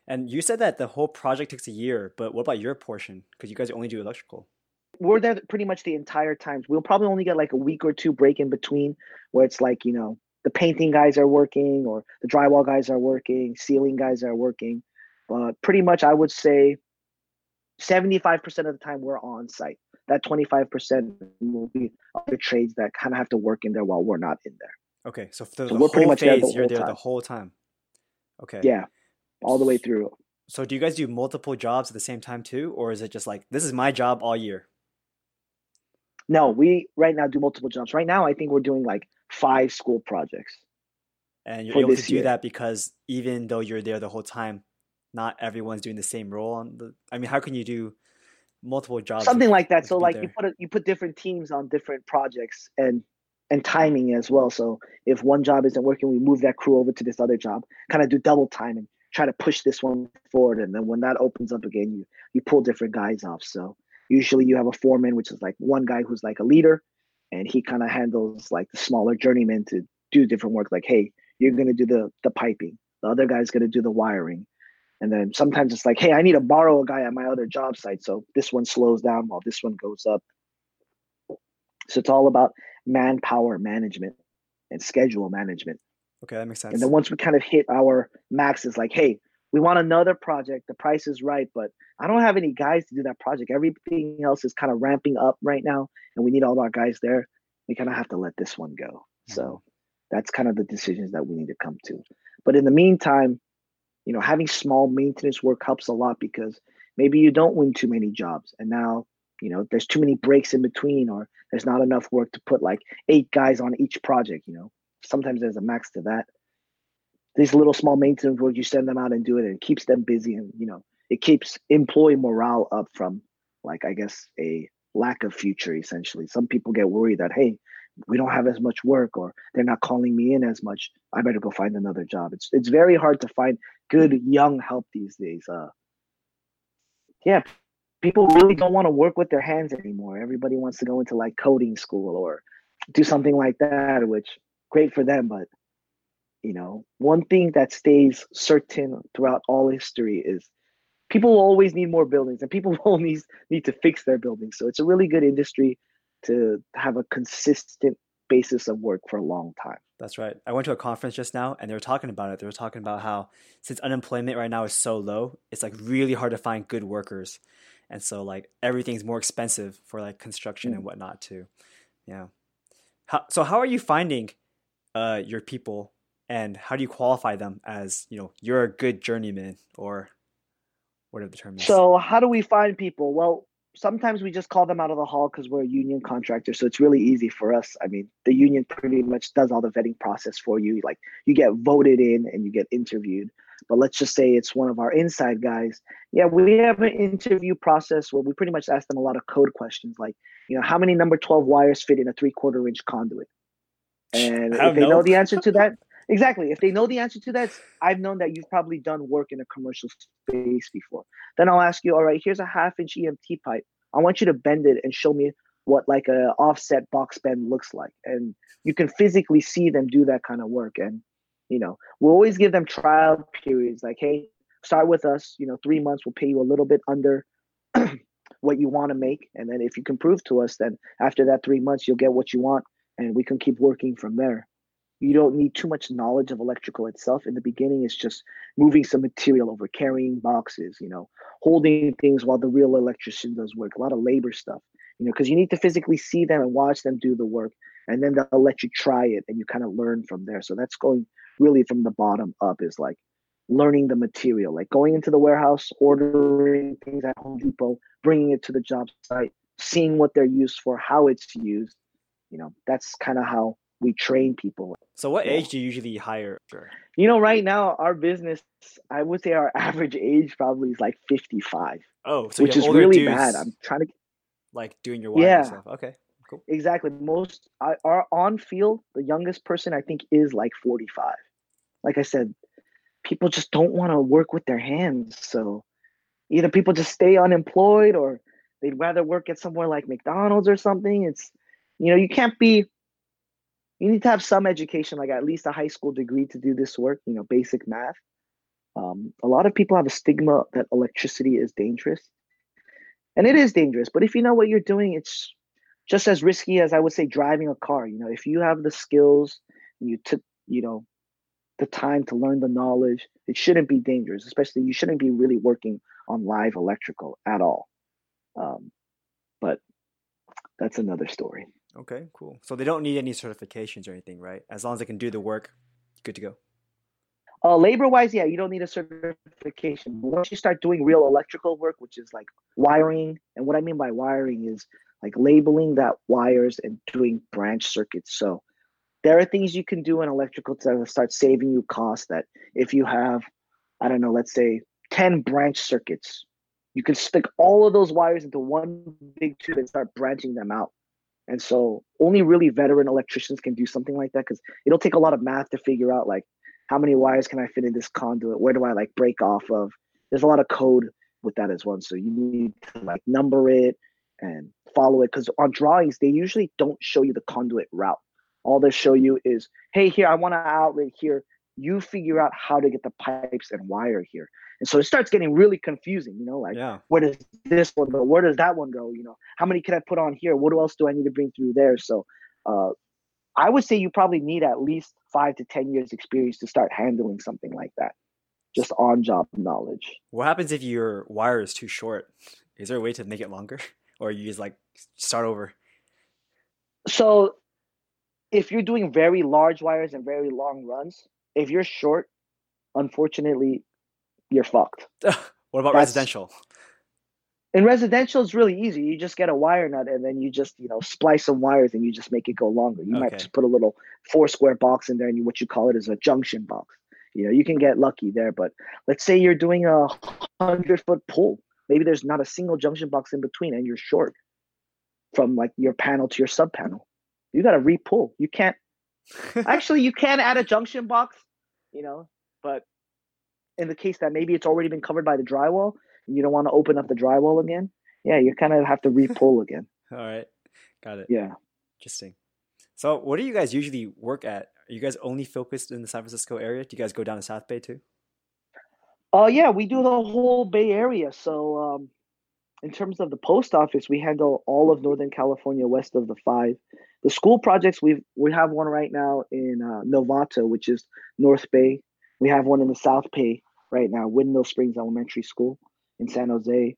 And you said that the whole project takes a year, but what about your portion? Because you guys only do electrical. We're there pretty much the entire time. We'll probably only get like a week or two break in between where it's like, you know, the painting guys are working or the drywall guys are working, ceiling guys are working. But pretty much, I would say 75% of the time we're on site. That 25% will be other trades that kind of have to work in there while we're not in there. Okay, so for so the we're pretty much phase, the you're there time. the whole time. Okay. Yeah, all the way through. So do you guys do multiple jobs at the same time too, or is it just like this is my job all year? No, we right now do multiple jobs. Right now, I think we're doing like five school projects. And you're able to do year. that because even though you're there the whole time, not everyone's doing the same role on the. I mean, how can you do multiple jobs? Something like that. So like there? you put a, you put different teams on different projects and and timing as well. So if one job isn't working, we move that crew over to this other job. Kind of do double time and try to push this one forward. And then when that opens up again, you you pull different guys off. So usually you have a foreman, which is like one guy who's like a leader, and he kind of handles like the smaller journeymen to do different work. Like, hey, you're gonna do the the piping. The other guy's gonna do the wiring. And then sometimes it's like, hey, I need to borrow a guy at my other job site. So this one slows down while this one goes up. So it's all about manpower management and schedule management. Okay, that makes sense. And then once we kind of hit our max, it's like, hey, we want another project. The price is right, but I don't have any guys to do that project. Everything else is kind of ramping up right now, and we need all our guys there. We kind of have to let this one go. Mm-hmm. So that's kind of the decisions that we need to come to. But in the meantime, you know, having small maintenance work helps a lot because maybe you don't win too many jobs, and now you know there's too many breaks in between, or there's not enough work to put like eight guys on each project. You know, sometimes there's a max to that these little small maintenance work, you send them out and do it, and it keeps them busy, and you know it keeps employee morale up from like I guess a lack of future. Essentially, some people get worried that hey, we don't have as much work, or they're not calling me in as much. I better go find another job. It's it's very hard to find good young help these days. Uh, yeah, people really don't want to work with their hands anymore. Everybody wants to go into like coding school or do something like that, which great for them, but you know, one thing that stays certain throughout all history is people will always need more buildings and people *laughs* will always need to fix their buildings. So it's a really good industry to have a consistent basis of work for a long time. That's right. I went to a conference just now and they were talking about it. They were talking about how since unemployment right now is so low, it's like really hard to find good workers. And so like everything's more expensive for like construction mm. and whatnot too. Yeah. How, so how are you finding uh, your people and how do you qualify them as you know you're a good journeyman or whatever the term is? So how do we find people? Well sometimes we just call them out of the hall because we're a union contractor so it's really easy for us. I mean the union pretty much does all the vetting process for you. Like you get voted in and you get interviewed. But let's just say it's one of our inside guys. Yeah we have an interview process where we pretty much ask them a lot of code questions like you know how many number 12 wires fit in a three quarter inch conduit? And if they know. know the answer to that Exactly. If they know the answer to that, I've known that you've probably done work in a commercial space before. Then I'll ask you, all right, here's a half inch EMT pipe. I want you to bend it and show me what like a offset box bend looks like. And you can physically see them do that kind of work. And, you know, we'll always give them trial periods like, hey, start with us, you know, three months, we'll pay you a little bit under *clears throat* what you want to make. And then if you can prove to us, then after that three months, you'll get what you want and we can keep working from there you don't need too much knowledge of electrical itself. In the beginning it's just moving some material over carrying boxes you know holding things while the real electrician does work a lot of labor stuff you know because you need to physically see them and watch them do the work and then they'll let you try it and you kind of learn from there. So that's going really from the bottom up is like learning the material like going into the warehouse ordering things at home depot bringing it to the job site seeing what they're used for how it's used you know that's kind of how we train people. So, what age do you usually hire? You know, right now our business, I would say our *laughs* average age probably is like fifty-five. Oh, so which is really bad. I'm trying to like doing your yeah. Stuff. Okay, cool. Exactly. Most our on field, the youngest person I think is like forty-five. Like I said, people just don't want to work with their hands. So either people just stay unemployed or they'd rather work at somewhere like McDonald's or something. It's you know you can't be you need to have some education, like at least a high school degree to do this work, you know, basic math. Um, a lot of people have a stigma that electricity is dangerous. And it is dangerous, but if you know what you're doing, it's just as risky as I would say driving a car. You know, if you have the skills, and you took, you know, the time to learn the knowledge, it shouldn't be dangerous, especially you shouldn't be really working on live electrical at all. Um, but that's another story. Okay, cool. So they don't need any certifications or anything, right? As long as they can do the work, good to go. Uh, labor wise, yeah, you don't need a certification. Once you start doing real electrical work, which is like wiring, and what I mean by wiring is like labeling that wires and doing branch circuits. So there are things you can do in electrical to start saving you costs that if you have, I don't know, let's say 10 branch circuits, you can stick all of those wires into one big tube and start branching them out. And so only really veteran electricians can do something like that because it'll take a lot of math to figure out like how many wires can I fit in this conduit? Where do I like break off of? There's a lot of code with that as well. So you need to like number it and follow it because on drawings they usually don't show you the conduit route. All they show you is, hey, here I want an outlet here. You figure out how to get the pipes and wire here. And so it starts getting really confusing, you know, like yeah. where does this one go? Where does that one go? You know, how many can I put on here? What else do I need to bring through there? So uh, I would say you probably need at least five to ten years experience to start handling something like that. Just on job knowledge. What happens if your wire is too short? Is there a way to make it longer, *laughs* or you just like start over? So, if you're doing very large wires and very long runs, if you're short, unfortunately, you're fucked. *laughs* what about That's, residential? in residential it's really easy you just get a wire nut and then you just you know splice some wires and you just make it go longer you okay. might just put a little four square box in there and you, what you call it is a junction box you know you can get lucky there but let's say you're doing a hundred foot pull maybe there's not a single junction box in between and you're short from like your panel to your sub panel you got to re-pull you can't *laughs* actually you can add a junction box you know but in the case that maybe it's already been covered by the drywall you don't want to open up the drywall again, yeah, you kind of have to *laughs* re-pull again. All right, got it. Yeah, interesting. So, what do you guys usually work at? Are you guys only focused in the San Francisco area? Do you guys go down to South Bay too? Oh uh, yeah, we do the whole Bay Area. So, um, in terms of the post office, we handle all of Northern California west of the five. The school projects we we have one right now in uh, Novato, which is North Bay. We have one in the South Bay right now, Windmill Springs Elementary School in San Jose.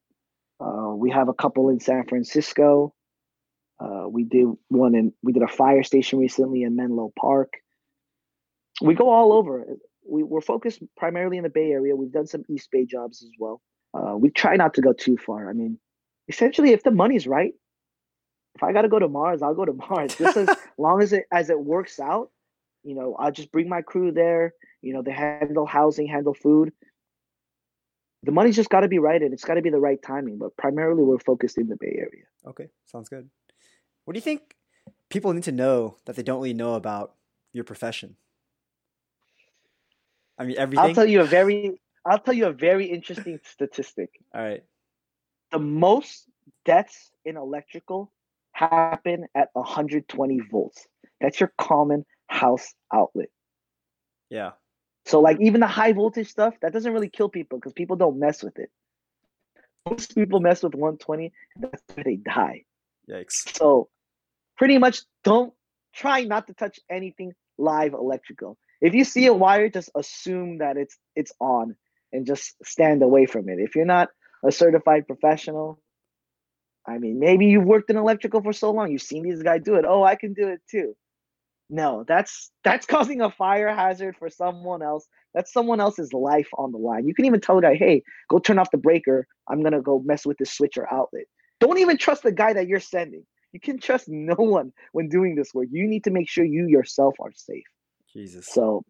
Uh, we have a couple in San Francisco. Uh, we did one in we did a fire station recently in Menlo Park. We go all over. We, we're focused primarily in the Bay Area. We've done some East Bay jobs as well. Uh, we try not to go too far. I mean, essentially, if the money's right, if I got to go to Mars, I'll go to *laughs* Mars. Just as long as it as it works out, you know, I'll just bring my crew there. You know, they handle housing, handle food the money's just got to be right and it's got to be the right timing. But primarily, we're focused in the Bay Area. Okay, sounds good. What do you think people need to know that they don't really know about your profession? I mean, everything. I'll tell you a very, I'll tell you a very interesting statistic. All right. The most deaths in electrical happen at 120 volts. That's your common house outlet. Yeah. So like even the high voltage stuff, that doesn't really kill people because people don't mess with it. Most people mess with 120, that's where they die. Yikes. So pretty much don't try not to touch anything live electrical. If you see a wire, just assume that it's it's on and just stand away from it. If you're not a certified professional, I mean, maybe you've worked in electrical for so long, you've seen these guys do it. Oh, I can do it too. No, that's that's *laughs* causing a fire hazard for someone else. That's someone else's life on the line. You can even tell a guy, "Hey, go turn off the breaker. I'm gonna go mess with this switch or outlet." Don't even trust the guy that you're sending. You can trust *laughs* no one when doing this work. You need to make sure you yourself are safe. Jesus. So,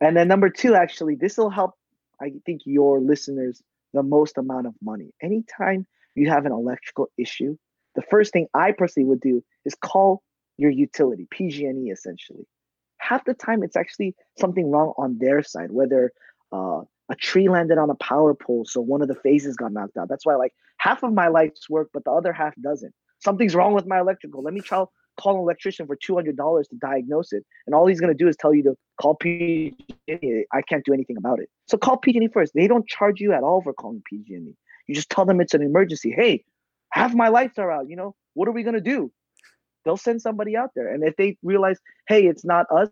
and then number two, actually, this will help. I think your listeners the most amount of money. Anytime you have an electrical issue, the first thing I personally would do is call your utility, PG&E essentially. Half the time it's actually something wrong on their side, whether uh, a tree landed on a power pole, so one of the phases got knocked out. That's why like half of my lights work, but the other half doesn't. Something's wrong with my electrical. Let me try call an electrician for two hundred dollars to diagnose it, and all he's gonna do is tell you to call PG&E. I can't do anything about it. So call PG&E first. They don't charge you at all for calling PG&E. You just tell them it's an emergency. Hey, half my lights are out. You know what are we gonna do? They'll send somebody out there. And if they realize, hey, it's not us,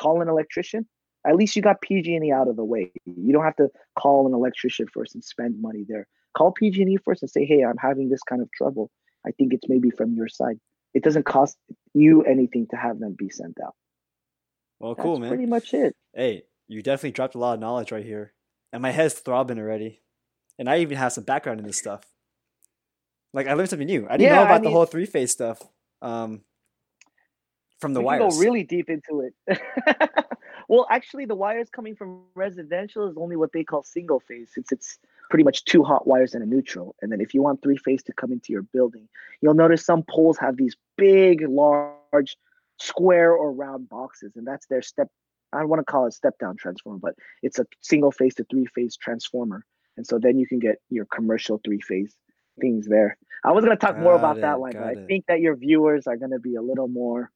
call an electrician. At least you got PG&E out of the way. You don't have to call an electrician first and spend money there. Call PG&E first and say, hey, I'm having this kind of trouble. I think it's maybe from your side. It doesn't cost you anything to have them be sent out. Well, cool, man. Pretty much it. Hey, you definitely dropped a lot of knowledge right here, and my head's throbbing already. And I even have some background in this stuff. Like I learned something new. I didn't yeah, know about I mean, the whole three phase stuff um, from the we wires. go really deep into it. *laughs* well, actually, the wires coming from residential is only what they call single phase, since it's pretty much two hot wires and a neutral. And then if you want three phase to come into your building, you'll notice some poles have these big, large, square or round boxes, and that's their step. I don't want to call it step down transformer, but it's a single phase to three phase transformer. And so then you can get your commercial three phase things there. I was going to talk got more about it, that one, but I think that your viewers are going to be a little more.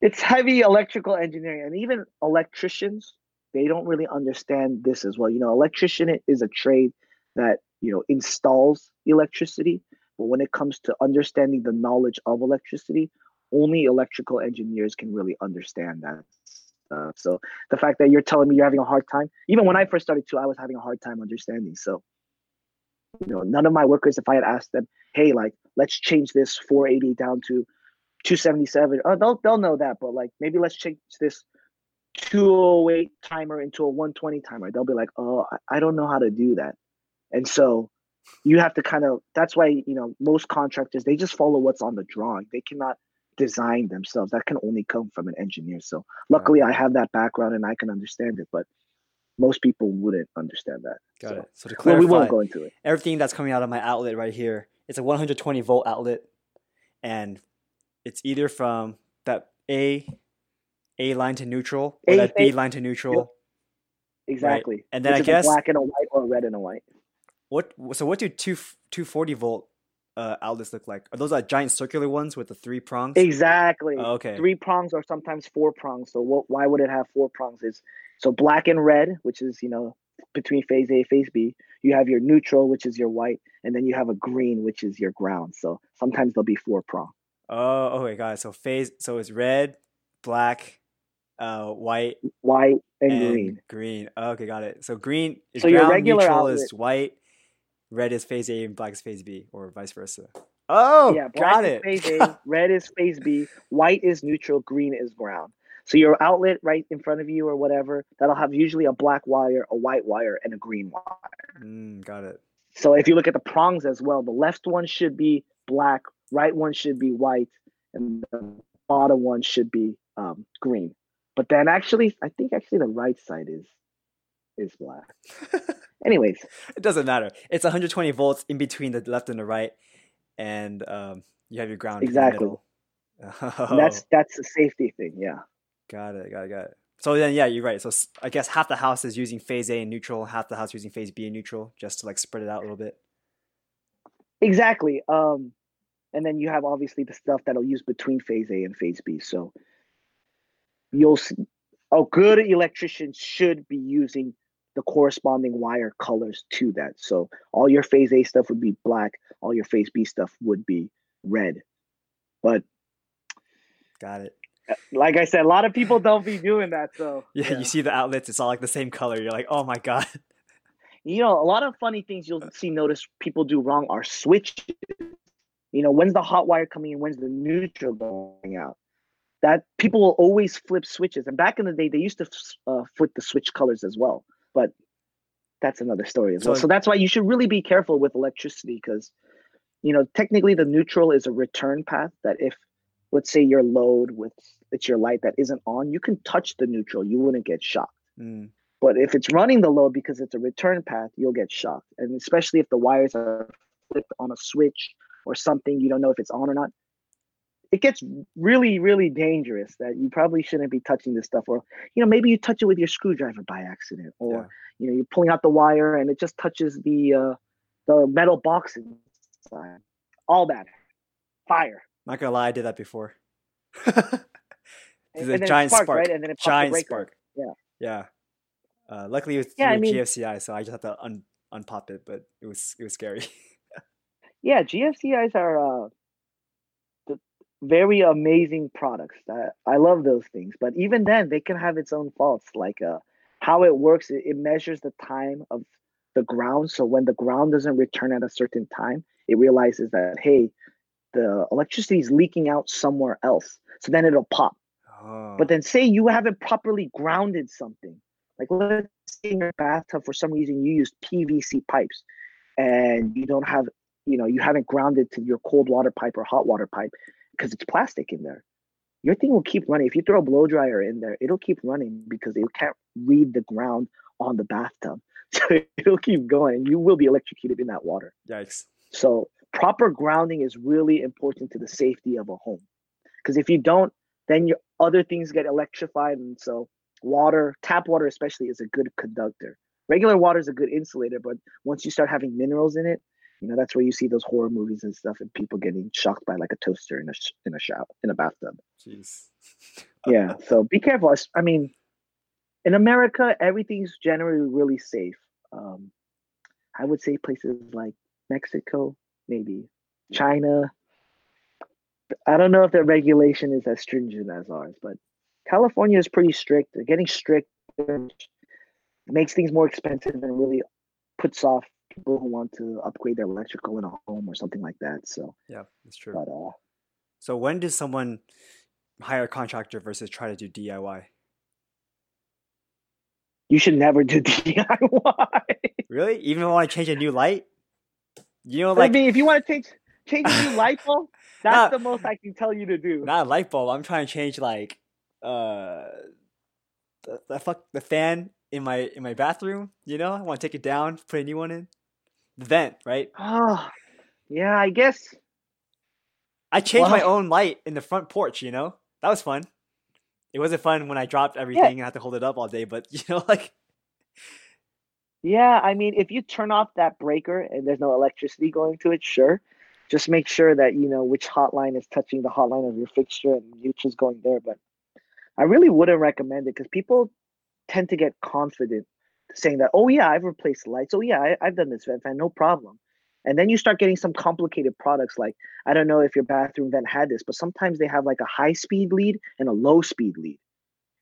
It's heavy electrical engineering, and even electricians they don't really understand this as well. You know, electrician is a trade that you know installs electricity, but when it comes to understanding the knowledge of electricity, only electrical engineers can really understand that stuff. So the fact that you're telling me you're having a hard time, even when I first started too, I was having a hard time understanding. So, you know, none of my workers, if I had asked them, hey, like, let's change this 480 down to 277, oh, uh, they'll they'll know that, but like maybe let's change this 208 timer into a 120 timer. They'll be like, oh, I don't know how to do that. And so you have to kind of that's why you know most contractors they just follow what's on the drawing they cannot design themselves that can only come from an engineer so luckily i have that background and i can understand it but most people wouldn't understand that. Got so, it. So to clarify well, we won't go into it. everything that's coming out of my outlet right here it's a 120 volt outlet and it's either from that a a line to neutral or A that b line to neutral exactly. And then Which I guess- black and a white or red and a white. What so what do two 240 volt uh, outlets look like? Are those like giant circular ones with the three prongs? Exactly. Oh, okay. Three prongs or sometimes four prongs so what, why would it have four prongs? Is so black and red which is you know between phase a phase b you have your neutral which is your white and then you have a green which is your ground. So sometimes there'll be four prong. Oh okay got it. So phase so it's red black uh white white and, and green. green. Okay got it. So green is So your ground regular neutral is white red is phase a and black is phase b or vice versa. Oh yeah black got is it. phase a *laughs* red is phase b white is neutral green is ground so your outlet right in front of you or whatever that'll have usually a black wire a white wire and a green wire mm, got it So if you look at the prongs as well, the left one should be black, right one should be white, and the bottom one should be um, green. But then actually, I think actually the right side is is black. *laughs* Anyways, it doesn't matter it's 120 volts in between the left and the right and um you have your ground Exactly. in the middle. *laughs* and that's that's a safety thing. Yeah, Got it, got it, got it. So then, yeah, you're right. So I guess half the house is using phase A and neutral, half the house using phase B and neutral, just to like spread it out a little bit. exactly. Um, and then you have obviously the stuff that'll use between phase A and phase B. So you'll see, a good electrician should be using the corresponding wire colors to that. So all your phase A stuff would be black, all your phase B stuff would be red. But Got it. Like I said, a lot of people don't be doing that. So *laughs* Yeah, you see the outlets; it's all like the same color. You're like, oh my god. you know, a lot of funny things you'll see notice people do wrong are switches. You know, when's the hot wire coming in? When's the neutral going out? That people will always flip switches. And back in the day, they used to uh, flip the switch colors as well. But that's another story as well. So- So that's why you should really be careful with electricity because, you know, technically the neutral is a return path that if, let's say your load with it's your light that isn't on, you can touch the neutral. You wouldn't get shocked. Mm, But if it's running the load because it's a return path, you'll get shocked. And especially if the wires are flipped on a switch or something, you don't know if it's on or not. It gets really, really dangerous that you probably shouldn't be touching this stuff. Or, you know, maybe you touch it with your screwdriver by accident, or Yeah. you know, you're pulling out the wire and it just touches the uh the metal box inside. All that. Fire. Not gonna lie, I did that before. *laughs* There's a and then it giant sparked, spark. right? And then it popped the Giant spark. Yeah. Yeah. Uh, luckily, it was Yeah, I through mean- GFCI, so I just had to un- unpop it, but it was it was scary. *laughs* yeah gfcis are uh the very amazing products I, I love those things but even then they can have its own faults like uh how it works it, it measures the time of the ground so when the ground doesn't return at a certain time it realizes that hey the electricity is leaking out somewhere else so then it'll pop oh. but then say you haven't properly grounded something. Like let's say in your bathtub for some reason you use PVC pipes and you don't have, you know, you haven't grounded to your cold water pipe or hot water pipe because it's plastic in there. Your thing will keep running. If you throw a blow dryer in there, it'll keep running because it can't read the ground on the bathtub. *laughs* So it'll keep going and you will be electrocuted in that water. Yikes. So proper grounding is really important to the safety of a home. Because if you don't, then your other things get electrified. And so water, tap water especially, is a good conductor. Regular water is a good insulator, but once you start having minerals in it, you know that's where you see those horror movies and stuff, and people getting shocked by like a toaster in a sh- in a shower in a bathtub. Jeez. *laughs* Yeah, so be careful. I mean, in America, everything's generally really safe. Um, I would say places like Mexico, maybe China. I don't know if the regulation is as stringent as ours, but California is pretty strict. They're getting strict, makes things more expensive, and really puts off people who want to upgrade their electrical in a home or something like that. So yeah, that's true. But uh, so when does someone hire a contractor versus try to do DIY? You should never do *laughs* DIY. really? Even if I want to change a new light? You know, like I mean, if you want to change change a new light bulb, *laughs* that's not, the most I can tell you to do. Not a light bulb. I'm trying to change like uh the, the fuck the fan in my in my bathroom. You know, I want to take it down, put a new one in. The vent, right? Oh, yeah. I guess I changed my own light in the front porch. You know, that was fun. It wasn't fun when I dropped everything yeah. and had to hold it up all day, but *laughs* you know, like. Yeah, I mean, if you turn off that breaker and there's no electricity going to it, sure. Just make sure that you know which hotline is touching the hotline of your fixture and which is going there. But I really wouldn't recommend it because people tend to get confident saying that, oh yeah, I've replaced lights. Oh yeah, I, have done this vent fan, no problem. And then you start getting some complicated products like I don't know if your bathroom vent had this, but sometimes they have like a high speed lead and a low speed lead.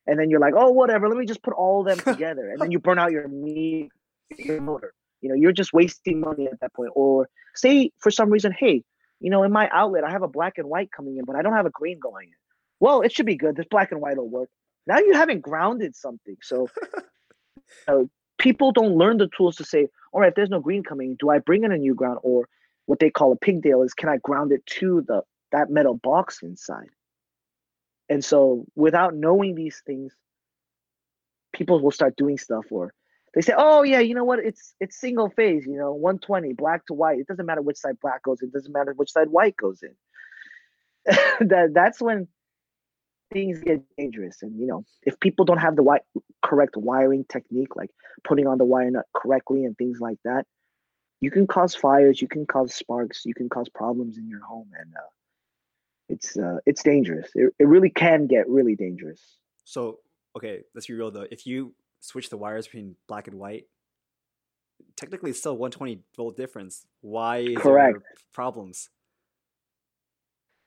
And then you're like, oh whatever, let me just put all of them *laughs* together. and then you burn out your meat, your motor. You know, you're just wasting money at that point. Or say for some reason, hey, you know, in my outlet I have a black and white coming in, but I don't have a green going in. Well, it should be good. This black and white will work. Now you haven't grounded something. So *laughs* uh, people don't learn the tools to say, all right, if there's no green coming, do I bring in a new ground or what they call a pigtail is can I ground it to the that metal box inside? And so without knowing these things, people will start doing stuff or they say, oh yeah, you know what? It's it's single phase, you know, 120, black to white. It doesn't matter which side black goes in, it doesn't matter which side white goes in. *laughs* that that's when things get dangerous. And you know, if people don't have the wi- correct wiring technique, like putting on the wire nut correctly and things like that, you can cause fires, you can cause sparks, you can cause problems in your home, and uh, it's uh, it's dangerous. It, it really can get really dangerous. So okay, let's be real though. If you switch the wires between black and white, technically it's still 120 volt difference. Why is Correct. problems?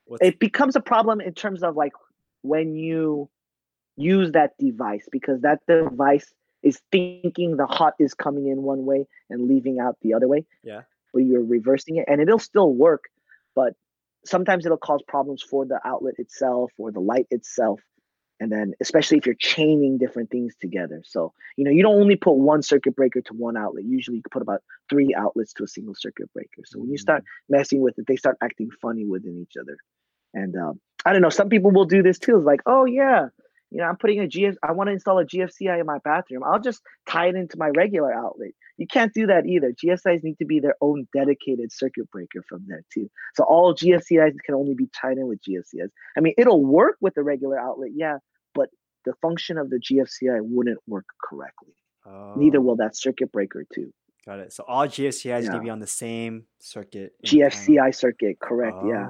What's... It becomes a problem in terms of like when you use that device because that device is thinking the hot is coming in one way and leaving out the other way. Yeah. But you're reversing it and it'll still work, but sometimes it'll cause problems for the outlet itself or the light itself. And then especially if you're chaining different things together. So, you know, you don't only put one circuit breaker to one outlet. Usually you put about three outlets to a single circuit breaker. So when you start mm. messing with it, they start acting funny within each other. And um, I don't know. Some people will do this too. It's like, oh yeah, you know, I'm putting a GF. I want to install a GFCI in my bathroom. I'll just tie it into my regular outlet. You can't do that either. GFCIs need to be their own dedicated circuit breaker from there too. So all GFCIs can only be tied in with GFCIs. I mean, it'll work with the regular outlet, yeah, but the function of the GFCI wouldn't work correctly. Oh. Neither will that circuit breaker too. Got it. So all GFCIs yeah. need to be on the same circuit. GFCI circuit, correct? Oh. Yeah.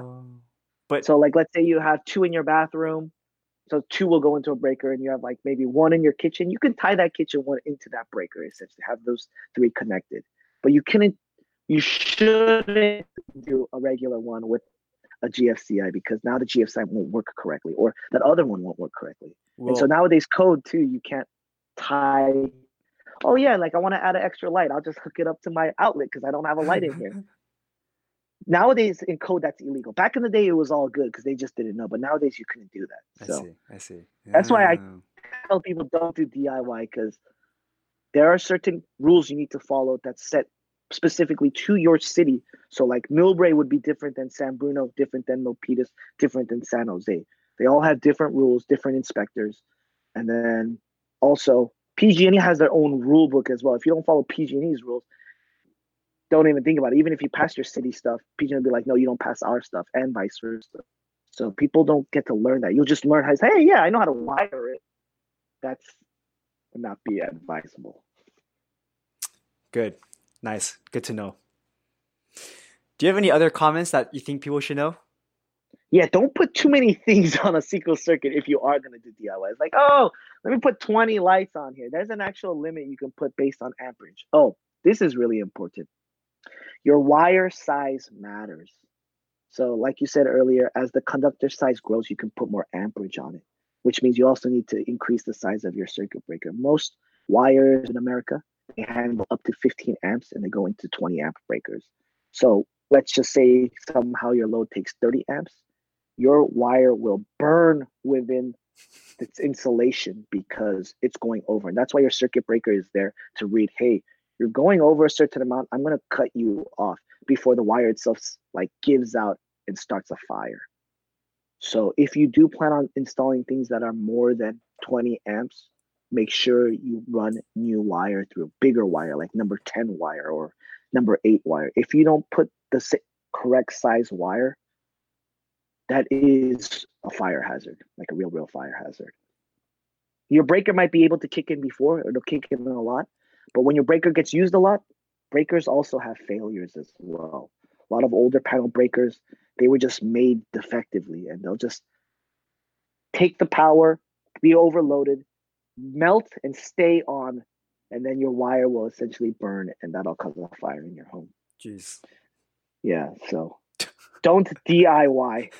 But so like let's say you have two in your bathroom. So two will go into a breaker and you have like maybe one in your kitchen. You can tie that kitchen one into that breaker essentially have those three connected. But you couldn't you shouldn't do a regular one with a GFCI because now the GFCI won't work correctly or that other one won't work correctly. Well, and so nowadays code too, you can't tie oh yeah, like I want to add an extra light. I'll just hook it up to my outlet because I don't have a light in here. *laughs* nowadays in code that's illegal. Back in the day, it was all good because they just didn't know. But nowadays, you couldn't do that. So I see. I see. Yeah. That's why I tell people don't do DIY because there are certain rules you need to follow that's set specifically to your city. So like Millbrae would be different than San Bruno, different than Milpitas, different than San Jose. They all have different rules, different inspectors, and then also PG&E has their own rule book as well. If you don't follow PG&E's rules, don't even think about it. Even if you pass your city stuff, PG will be like, no, you don't pass our stuff, and vice versa. So people don't get to learn that. You'll just learn how to say, hey, yeah, I know how to wire it. That's not be advisable. Good. Nice. Good to know. Do you have any other comments that you think people should know? Yeah, don't put too many *laughs* things on a single circuit if you are going to do DIY. It's like, oh, let me put 20 lights on here. There's an actual limit you can put based on amperage. Oh, this is really important your wire size matters. So, like you said earlier, as the conductor size grows, you can put more amperage on it, which means you also need to increase the size of your circuit breaker. Most wires in America they handle up to 15 amps and they go into 20 amp breakers. So let's just say somehow your load takes 30 amps, your wire will burn within its insulation because it's going over. And that's why your circuit breaker is there to read, hey, you're going over a certain amount. I'm going to cut you off before the wire itself like gives out and starts a fire. So if you do plan on installing things that are more than 20 amps, make sure you run new wire through bigger wire like number 10 wire or number 8 wire. If you don't put the correct size wire, that is a fire hazard, like a real, real fire hazard. Your breaker might be able to kick in before, it'll kick in a lot. But when your breaker gets used a lot, breakers also have failures as well. A lot of older panel breakers, they were just made defectively and they'll just take the power, be overloaded, melt and stay on, and then your wire will essentially burn and that'll cause a fire in your home. Jeez. Yeah, so don't DIY.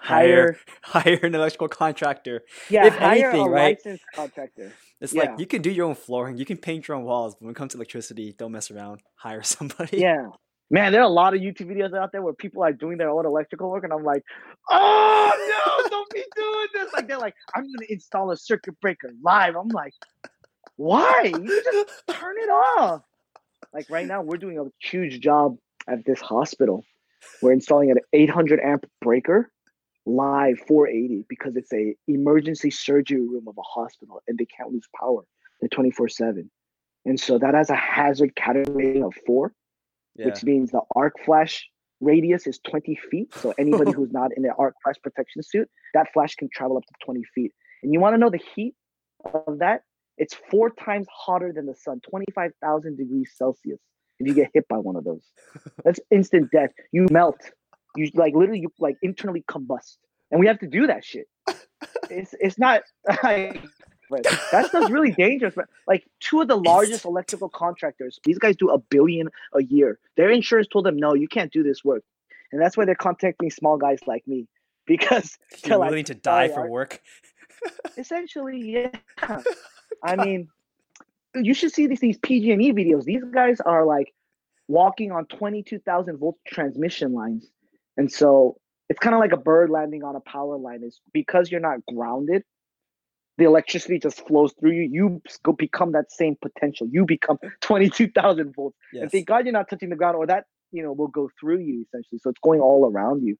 Hire hire an electrical contractor. Yeah, if hire anything, a right? licensed contractor. It's yeah. like you can do your own flooring, you can paint your own walls, but when it comes to electricity, don't mess around. Hire *laughs* somebody. Yeah. Man, there are a lot of YouTube videos out there where people are doing their own electrical work, and I'm like, oh no, don't be doing this. Like they're like, I'm gonna install a circuit breaker live. I'm like, why? You just turn it off. Like right now, we're doing a huge job at this hospital we're installing an 800 amp breaker live 480 because it's a emergency surgery room of a hospital and they can't lose power. They're 24 7. And so that has a hazard category of four, yeah. which means the arc flash radius is 20 feet. So *laughs* anybody who's not in the arc flash protection suit, that flash can travel up to 20 feet. And you want to know the heat of that? It's four times hotter than the sun, 25,000 degrees Celsius if you get hit by one of those. That's instant death. You melt. You like literally you like internally combust. And we have to do that shit. It's it's not *laughs* like that stuff's really dangerous. But like two of the largest electrical contractors, these guys do a billion a year. Their insurance told them, no, you can't do this work. And that's why they're contacting small guys like me. *laughs* Because you're willing like, to die for work. *laughs* Essentially, yeah. I mean, you should see these these PG&E videos. These guys are like walking on 22,000 volt transmission lines. And so it's kind of like a bird landing on a power line is because you're not grounded, the electricity just flows through you. You go become that same potential. You become *laughs* 22,000 volts. Yes. And thank God you're not touching the ground or that, you know, will go through you essentially. So it's going all around you.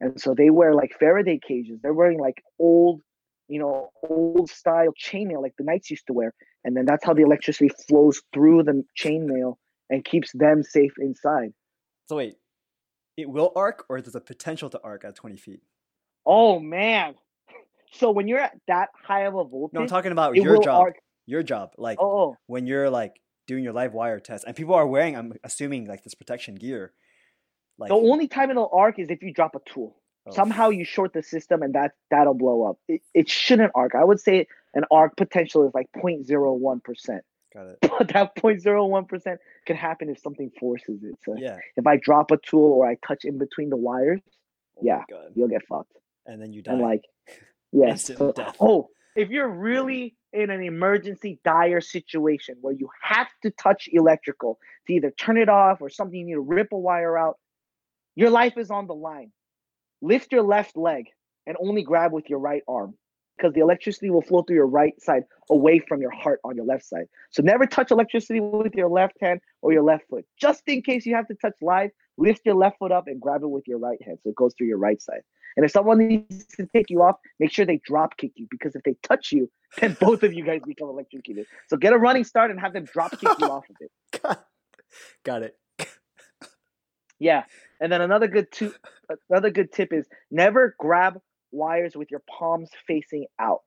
And so they wear like Faraday cages. They're wearing like old you know, old style chainmail like the knights used to wear. And then that's how the electricity flows through the chainmail and keeps them safe inside. So wait, it will arc or there's a potential to arc at 20 feet? Oh man. So when you're at that high of a voltage, no, I'm talking about your job. Arc. Your job, like oh, oh. when you're like doing your live wire test, and people are wearing, I'm assuming, like this protection gear. Like the only time it'll arc is if you drop a tool. Oh. Somehow you short the system and that that'll blow up. It, it shouldn't arc. I would say an arc potential is like 0.01%. Got it. But *laughs* that 0.01% can happen if something forces it. So yeah. if I drop a tool or I touch in between the wires, oh yeah, you'll get fucked. And then you die. And like, *laughs* yeah. So, oh, if you're really in an emergency dire situation where you have to touch electrical to either turn it off or something you need to rip a wire out, your life is on the line lift your left leg and only grab with your right arm because the electricity will flow through your right side away from your heart on your left side. So never touch electricity with your left hand or your left foot. Just in case you have to touch live, lift your left foot up and grab it with your right hand so it goes through your right side. And if someone needs to take you off, make sure they drop kick you because if they touch you, *laughs* then both of you guys become electrocuted. So get a running start and have them drop kick you *laughs* off of it. Got it. Yeah. And then another good two another good tip is never grab wires with your palms facing out.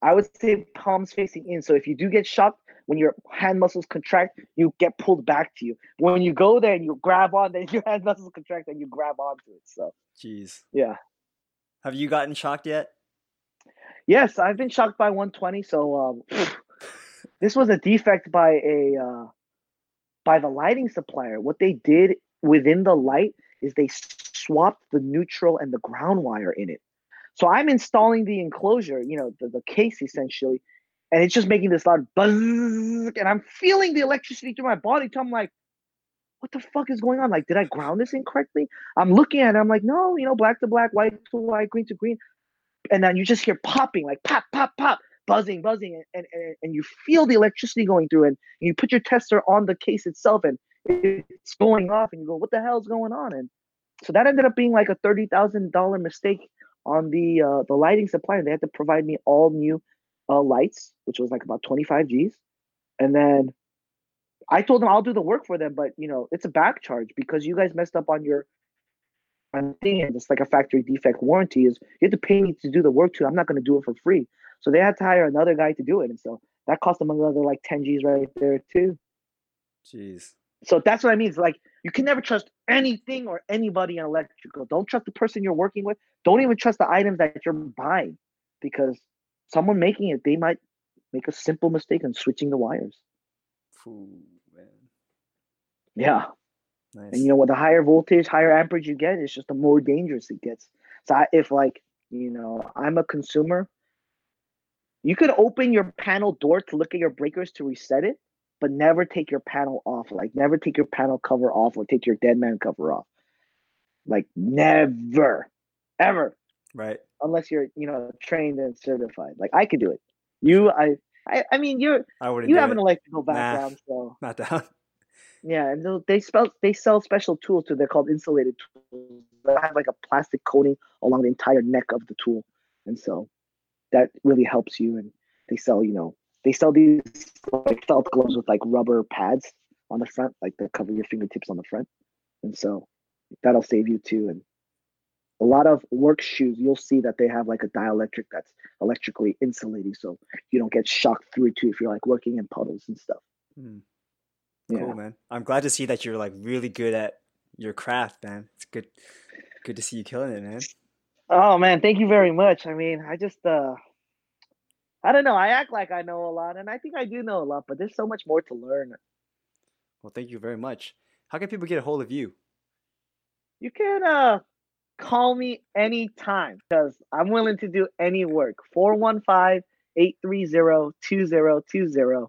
I would say palms facing in. So if you do get shocked, when your hand muscles contract, you get pulled back to you. When you go there and you grab on, then *laughs* your hand muscles contract and you grab onto it. So, jeez, yeah. Have you gotten shocked yet? Yes, I've been shocked by 120. So um, *laughs* this was a defect by a uh, by the lighting supplier. What they did within the light is they swapped the neutral and the ground wire in it. So I'm installing the enclosure, you know, the, the case essentially, and it's just making this loud buzz, and I'm feeling the electricity through my body. So I'm like, what the fuck is going on? Like, did I ground this incorrectly? I'm looking at it, I'm like, no, you know, black to black, white to white, green to green. And then you just hear popping, like pop, pop, pop, buzzing, buzzing, and, and, and you feel the electricity going through, and you put your tester on the case itself, and it's going off, and you go, what the hell's going on? And so that ended up being like a thirty thousand dollar mistake on the uh, the lighting supplier. They had to provide me all new uh, lights, which was like about twenty five G's, and then I told them I'll do the work for them, but you know it's a back charge because you guys messed up on your on thing, and it's like a factory defect warranty. Is you have to pay me to do the work too. I'm not going to do it for free, so they had to hire another guy to do it, and so that cost them another like ten G's right there too. Jeez. So that's what I mean. It's like you can never trust anything or anybody in electrical. Don't trust the person you're working with. Don't even trust the items that you're buying because someone making it, they might make a simple mistake in switching the wires. Ooh, man. Yeah. Nice. And you know what? The higher voltage, higher amperage you get, it's just the more dangerous it gets. So I, if like you know, I'm a consumer, you could open your panel door to look at your breakers to reset it, but never take your panel off. Like never take your panel cover off or take your dead man cover off. Like never, ever, right. unless you're you know trained and certified. Like I could do it. You, I, I, I mean, you're I wouldn't. you have it. an electrical Nah. background, so *laughs* Not down. yeah. And they spell they sell special tools too. They're called insulated tools. They have like a plastic coating along the entire neck of the tool, and so that really helps you. And they sell, you know, they sell these like felt gloves with like rubber pads on the front, like that cover your fingertips on the front, and so that'll save you too. And a lot of work shoes, you'll see that they have like a dielectric that's electrically insulating, so you don't get shocked through it too if you're like working in puddles and stuff. Hmm. Yeah. Cool, man. I'm glad to see that you're like really good at your craft, man. It's good. Good to see you killing it, man. Oh man, thank you very much. I mean, I just uh I don't know. I act like I know a lot and I think I do know a lot, but there's so much more to learn. Well, thank you very much. How can people get a hold of you? You can uh call me anytime because I'm willing to do any work. 415-830-2020.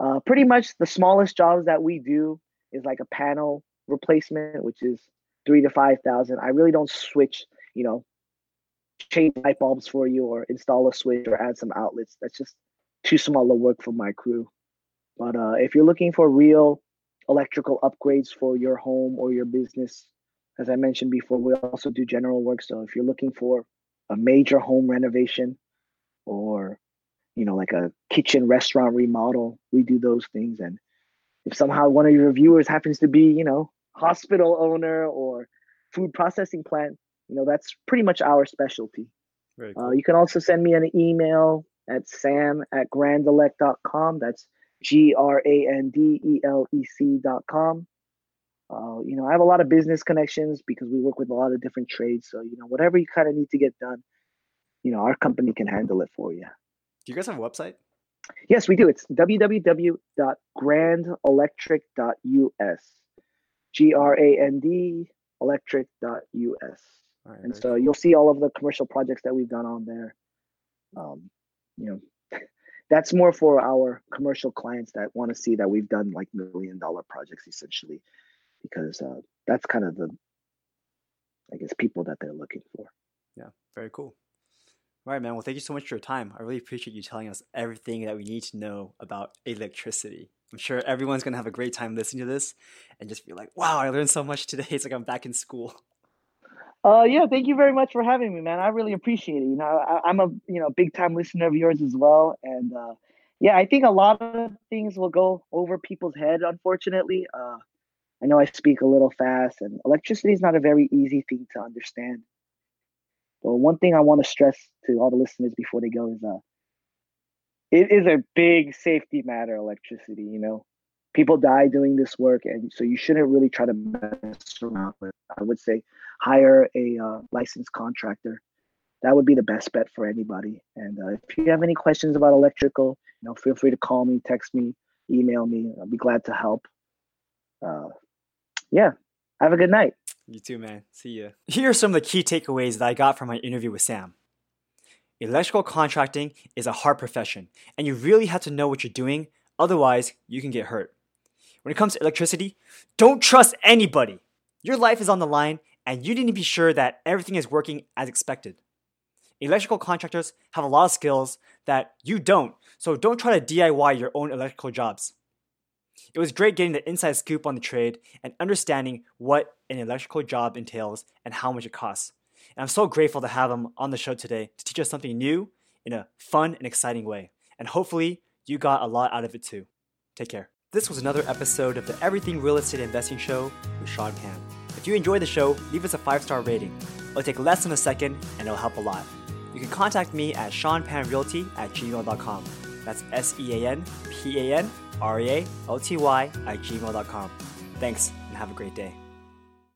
Uh pretty much the smallest jobs that we do is like a panel replacement, which is three to five thousand. I really don't switch, you know, change light bulbs for you or install a switch or add some outlets. That's just too small a work for my crew. But uh, if you're looking for real electrical upgrades for your home or your business, as I mentioned before, we also do general work. So if you're looking for a major home renovation or you know like a kitchen restaurant remodel, we do those things. And if somehow one of your viewers happens to be, you know, hospital owner or food processing plant, you know, that's pretty much our specialty. Very Uh, you can also send me an email at sam at grandelec.com. That's G R A N D E L E C.com. Uh, you know, I have a lot of business connections because we work with a lot of different trades. So, you know, whatever you kind of need to get done, you know, our company can handle it for you. Do you guys have a website? Yes, we do. It's www.grandelectric.us. G R A N D electric.us. All right. And so you'll see all of the commercial projects that we've done on there. Um, you know, *laughs* that's more for our commercial clients that want to see that we've done like million dollar projects essentially, because uh, that's kind of the, I guess, people that they're looking for. Yeah, very cool. All right, man. Well, thank you so much for your time. I really appreciate you telling us everything that we need to know about electricity. I'm sure everyone's going to have a great time listening to this and just be like, wow, I learned so much today. *laughs* It's like I'm back in school. Uh, yeah, thank you very much for having me, man. I really appreciate it. You know, I, I'm a you know big time listener of yours as well, and uh, yeah, I think a lot of things will go over people's head. Unfortunately, uh, I know I speak a little fast, and electricity is not a very easy thing to understand. But one thing I want to stress to all the listeners before they go is, uh, it is a big safety matter. Electricity, you know, people die doing this work, and so you shouldn't really try to mess around with. it. I would say hire a uh, licensed contractor. That would be the best bet for anybody. And uh, if you have any questions about electrical, you know, feel free to call me, text me, email me. I'll be glad to help. Uh, yeah, Have a good night. You too, man. See ya. Here are some of the key takeaways that I got from my interview with Sam. Electrical contracting is a hard profession, and you really have to know what you're doing, otherwise, you can get hurt. When it comes to electricity, don't trust anybody. Your life is on the line, and you need to be sure that everything is working as expected. Electrical contractors have a lot of skills that you don't, so don't try to DIY your own electrical jobs. It was great getting the inside scoop on the trade and understanding what an electrical job entails and how much it costs. And I'm so grateful to have him on the show today to teach us something new in a fun and exciting way. And hopefully, you got a lot out of it too. Take care. This was another episode of the Everything Real Estate Investing Show with Sean Pan. If you enjoyed the show, leave us a five star rating. It'll take less than a second and it'll help a lot. You can contact me at seanpanrealty at gmail.com. That's S E A N P A N R E A L T Y at gmail.com. Thanks and have a great day.